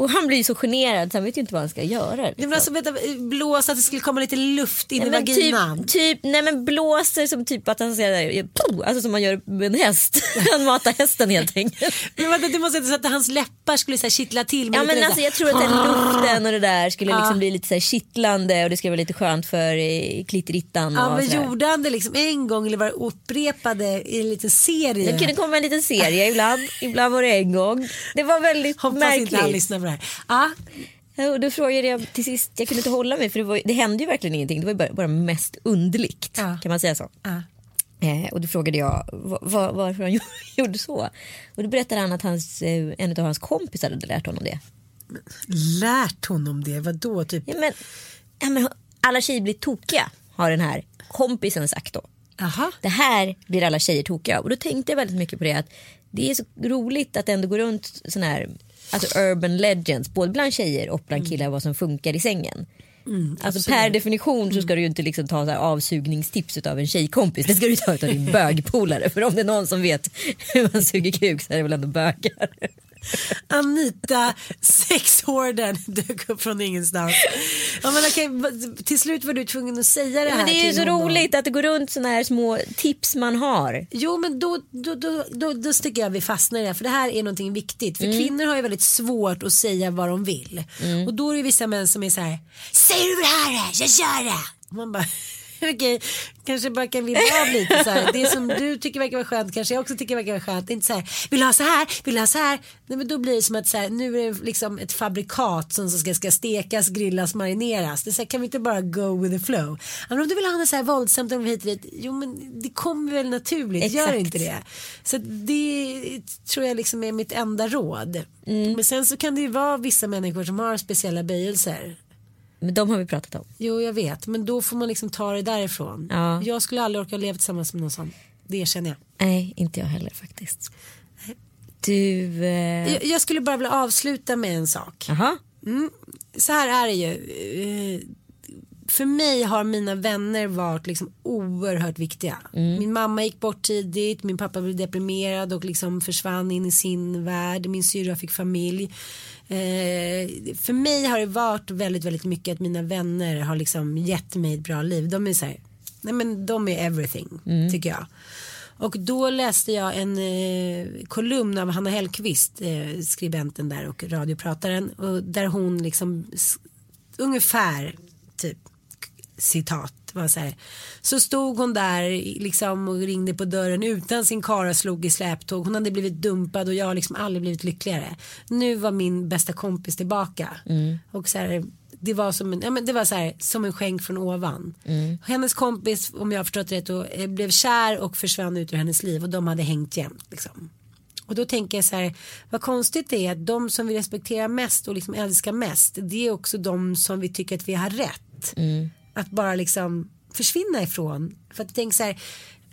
Och han blir så generad så han vet ju inte vad han ska göra. Det Liksom. var som att blåsa att det skulle komma lite luft in i Nej, men vaginan. typ, typ, nej men blåser som typ att han säger alltså som man gör med en häst. Han matar hästen helt enkelt. Men vänta, du måste inte så att hans läppar skulle så här kittla till. Ja men så alltså jag tror att den luften och det där skulle liksom bli lite så här kittlande och det skulle vara lite skönt för eh, klitorittan. Ja men gjorde han det liksom en gång eller var det upprepade i en liten serie? Det kunde komma en liten serie ibland, ibland var det en gång. Det var väldigt Hoppas inte han märkligt. lyssnar på det här. Ja, Och då frågade jag till sist, jag kunde inte hålla mig för det, var, det hände ju verkligen ingenting. Det var bara, bara mest underligt. Ja. Kan man säga så? ja. Eh, och då frågade jag va- va- varför han gjorde så. Och då berättade han att hans, eh, en av hans kompisar hade lärt honom det. Lärt honom det, vadå typ? Ja, men, ja, men alla tjejer blir tokiga har den här kompisen sagt då. Jaha. Det här blir alla tjejer tokiga. Och då tänkte jag väldigt mycket på det att det är så roligt att ändå gå runt sån här alltså urban legends både bland tjejer och bland killar vad som funkar i sängen. alltså per definition så ska du ju inte liksom ta så avsugningstips av en tjejkompis. Det ska du ta av din bögpolare. För om det är någon som vet hur man suger kuk så är det väl ändå bögar. Anita sexhorden dök upp från ingenstans. Ja, men okej, till slut var du tvungen att säga det här Men det är ju så roligt att det går runt såna här små tips man har. Jo men då, då, då, då, då tycker jag vi fastnar i det för det här är någonting viktigt. För kvinnor har ju väldigt svårt att säga vad de vill. Och då är det vissa män som är så här, säger du det här är, jag gör det. Man bara, okej, kanske bara kan vila av lite så här. Det som du tycker verkar vara skönt kanske jag också tycker verkar vara skönt. Det är inte så här, vill du ha så här, vill du ha så här. Nej men då blir det som att så här, nu är det liksom ett fabrikat som ska, ska stekas, grillas, marineras. Det är så här, kan vi inte bara go with the flow. Men om du vill ha något så här våldsamt om hit och dit, jo men det kommer väl naturligt, gör Exakt. inte det. Så det tror jag liksom är mitt enda råd. Men sen så kan det ju vara vissa människor som har speciella böjelser. Men de har vi pratat om. Jo jag vet, men då får man liksom ta det därifrån. Ja. Jag skulle aldrig orka leva tillsammans med någon sån. Det erkänner jag. Nej, inte jag heller faktiskt. Du... Eh... jag. Jag skulle bara vilja avsluta med en sak. Jaha. Så här är det ju. För mig har mina vänner varit liksom oerhört viktiga. Min mamma gick bort tidigt, min pappa blev deprimerad och liksom försvann in i sin värld. Min syrra fick familj. Eh, för mig har det varit väldigt, väldigt mycket att mina vänner har liksom gett mig ett bra liv. De är så här, nej men de är everything tycker jag. Och då läste jag en eh, kolumn av Hanna Hellquist, eh, skribenten där och radioprataren. Och där hon liksom ungefär citat var så här. Så stod hon där liksom och ringde på dörren utan sin kara slog i släptåg. Hon hade blivit dumpad och jag har liksom aldrig blivit lyckligare. Nu var min bästa kompis tillbaka. Och så här, det var som en, ja, men det var så här, som en skänk från ovan. Hennes kompis, om jag har förstått rätt, då, eh, blev kär och försvann ut ur hennes liv och de hade hängt jämt. Liksom. Och då tänker jag så här, vad konstigt det är att de som vi respekterar mest och liksom älskar mest, det är också de som vi tycker att vi har rätt. Att bara liksom försvinna ifrån. För att jag tänker så här,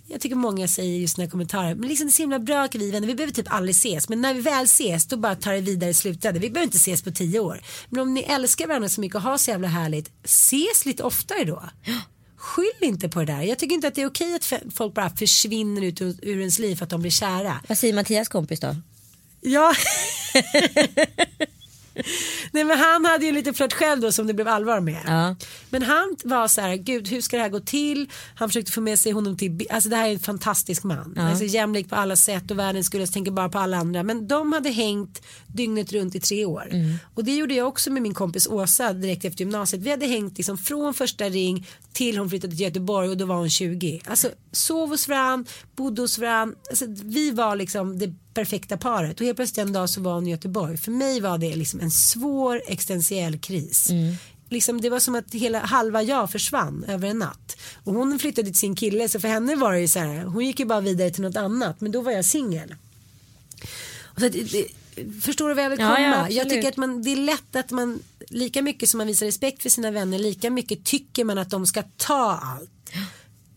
jag tycker många säger just när kommentarer, men liksom det är så himla bra att vi vänner, vi behöver typ aldrig ses, men när vi väl ses då bara tar det vidare i slutändan, vi behöver inte ses på tio år. Men om ni älskar varandra så mycket och har så jävla härligt, ses lite oftare då. Skyll inte på det där. Jag tycker inte att det är okej att folk bara försvinner ut ur, ur ens liv för att de blir kära. Vad säger Mattias kompis då? Ja. Nej men han hade ju lite flört själv då som det blev allvar med. Ja. Men han var så här, gud hur ska det här gå till? Han försökte få med sig honom till, alltså det här är en fantastisk man. Ja. Alltså jämlik på alla sätt och världen skulle tänka bara på alla andra. Men de hade hängt dygnet runt i tre år. Och det gjorde jag också med min kompis Åsa direkt efter gymnasiet. Vi hade hängt liksom från första ring till hon flyttade till Göteborg och då var hon 20. Alltså sov hos varann, bodde hos varann. Alltså, vi var liksom det perfekta paret och helt plötsligt en dag så var hon i Göteborg. För mig var det liksom en svår existentiell kris. Liksom, det var som att hela halva jag försvann över en natt. Och hon flyttade till sin kille så för henne var det ju så här, hon gick ju bara vidare till något annat men då var jag singel. Förstår du vad jag vill Ja, komma? ja, jag absolut. tycker att man, det är lätt att man lika mycket som man visar respekt för sina vänner lika mycket tycker man att de ska ta allt.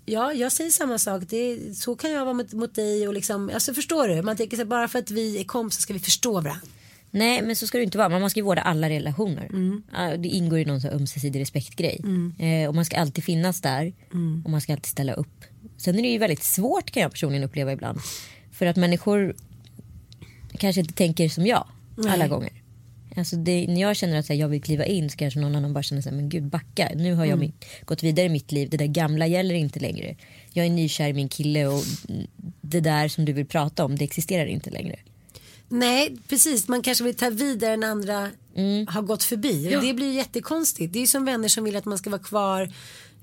Ja, jag säger samma sak. Det, så kan jag vara mot, mot dig och liksom, alltså förstår du? Man tänker så bara för att vi är kompisar ska vi förstå varandra. Nej men så ska det inte vara. Man måste ju vårda alla relationer. Ja, Det ingår i någon ömsesidig respektgrej. Eh, och man ska alltid finnas där. Och man ska alltid ställa upp. Sen är det ju väldigt svårt kan jag personligen uppleva ibland. För att människor kanske inte tänker som jag alla gånger. Alltså det, när jag känner att här, jag vill kliva in så kanske någon annan bara känner så här, men gud backa. Nu har jag mitt, gått vidare i mitt liv. Det där gamla gäller inte längre. Jag är nykär i min kille och det där som du vill prata om det existerar inte längre. Nej, precis. Man kanske vill ta vid där den andra Mm. har gått förbi. Och det blir jättekonstigt. Det är ju som vänner som vill att man ska vara kvar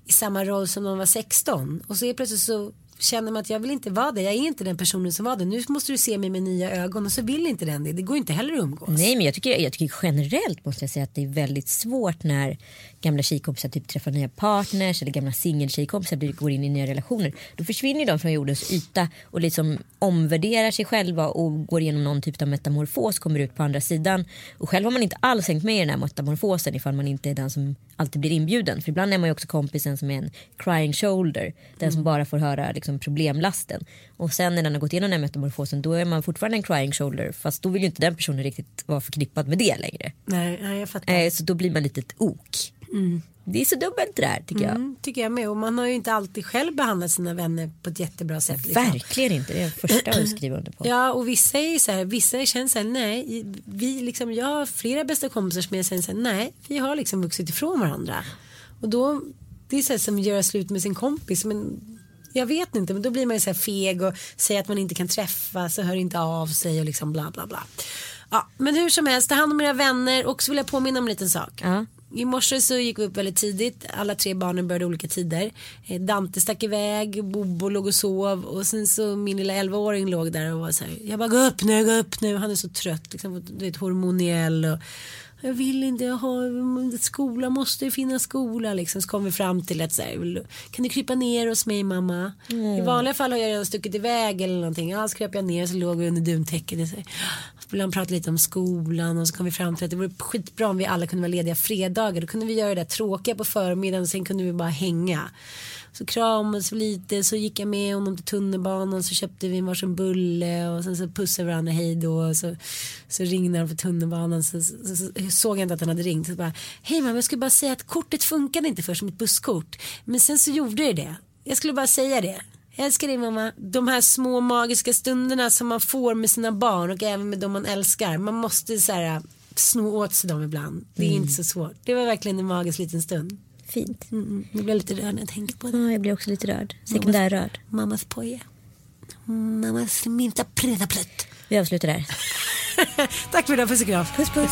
i samma roll som när man var 16. Och så är plötsligt så känner man att jag vill inte vara det. Jag är inte den personen som var det. Nu måste du se mig med nya ögon. Och så vill inte den det. Det går inte heller att umgås. Nej men jag tycker, jag tycker generellt måste jag säga att det är väldigt svårt när gamla tjejkompisar typ träffar nya partners eller gamla singeltjejkompisar blir- går in i nya relationer. Då försvinner de från jordens yta och liksom omvärderar sig själva och går igenom någon typ av metamorfos kommer ut på andra sidan. Och själv har man inte alls hängt med i den här metamorfosen ifall man inte är den som alltid blir inbjuden. För ibland är man ju också kompisen som är en crying shoulder. Den som bara får höra liksom problemlasten. Och sen när den har gått igenom den metamorfosen då är man fortfarande en crying shoulder. Fast då vill ju inte den personen riktigt vara förknippad med det längre. Nej, nej, jag fattar. Eh, så då blir man lite ett ok. Det är så dubbelt det där tycker jag. Mm, tycker jag med och man har ju inte alltid själv behandlat sina vänner på ett jättebra sätt. Liksom. Verkligen inte, det är det första att skriva under på. Ja och vissa är ju så här, vissa känner så här, nej, vi liksom, jag har flera bästa kompisar som jag säger så här, nej, vi har liksom vuxit ifrån varandra. Och då, det är så här som att göra slut med sin kompis men jag vet inte men då blir man ju så här feg och säger att man inte kan träffas och hör inte av sig och liksom bla bla bla. Ja, men hur som helst, ta hand om era vänner och så vill jag påminna om en liten sak. Ja. I morse så gick vi upp väldigt tidigt. Alla tre barnen började olika tider. Eh, Dante stack iväg, Bobo låg och sov och sen så min lilla 11-åring låg där och var så här. Jag bara gå upp nu, gå upp nu. Han är så trött, liksom, du vet hormoniell och jag vill inte ha skola, måste det finnas skola liksom. Så kom vi fram till att så här, kan du krypa ner hos mig mamma? I vanliga fall har jag redan stuckit iväg eller någonting. Ja, så kröp jag ner så låg vi under duntäcket. och Så här, Så ville han prata lite om skolan och så kom vi fram till att det vore skitbra om vi alla kunde vara lediga fredagar. Då kunde vi göra det där tråkiga på förmiddagen och sen kunde vi bara hänga. Så kramades vi lite så gick jag med honom till tunnelbanan så köpte vi en varsin bulle och sen så pussade vi varandra hej då och så, så ringde han för tunnelbanan så, så, så, så såg jag inte att han hade ringt. Så bara, hej mamma jag skulle bara säga att kortet funkade inte först, mitt busskort. Men sen så gjorde det det. Jag skulle bara säga det. Jag älskar dig mamma. De här små magiska stunderna som man får med sina barn och även med de man älskar. Man måste så här sno åt sig dem ibland. Det är inte så svårt. Det var verkligen en magisk liten stund. Fint. Mm, mm. Jag blir lite rörd när jag tänker på det. Ja, jag blir också lite rörd. Sekundärrörd. Mammas poja. Mammas minsta prydaplutt. Vi avslutar där. Tack för idag, puss och kram. Puss puss.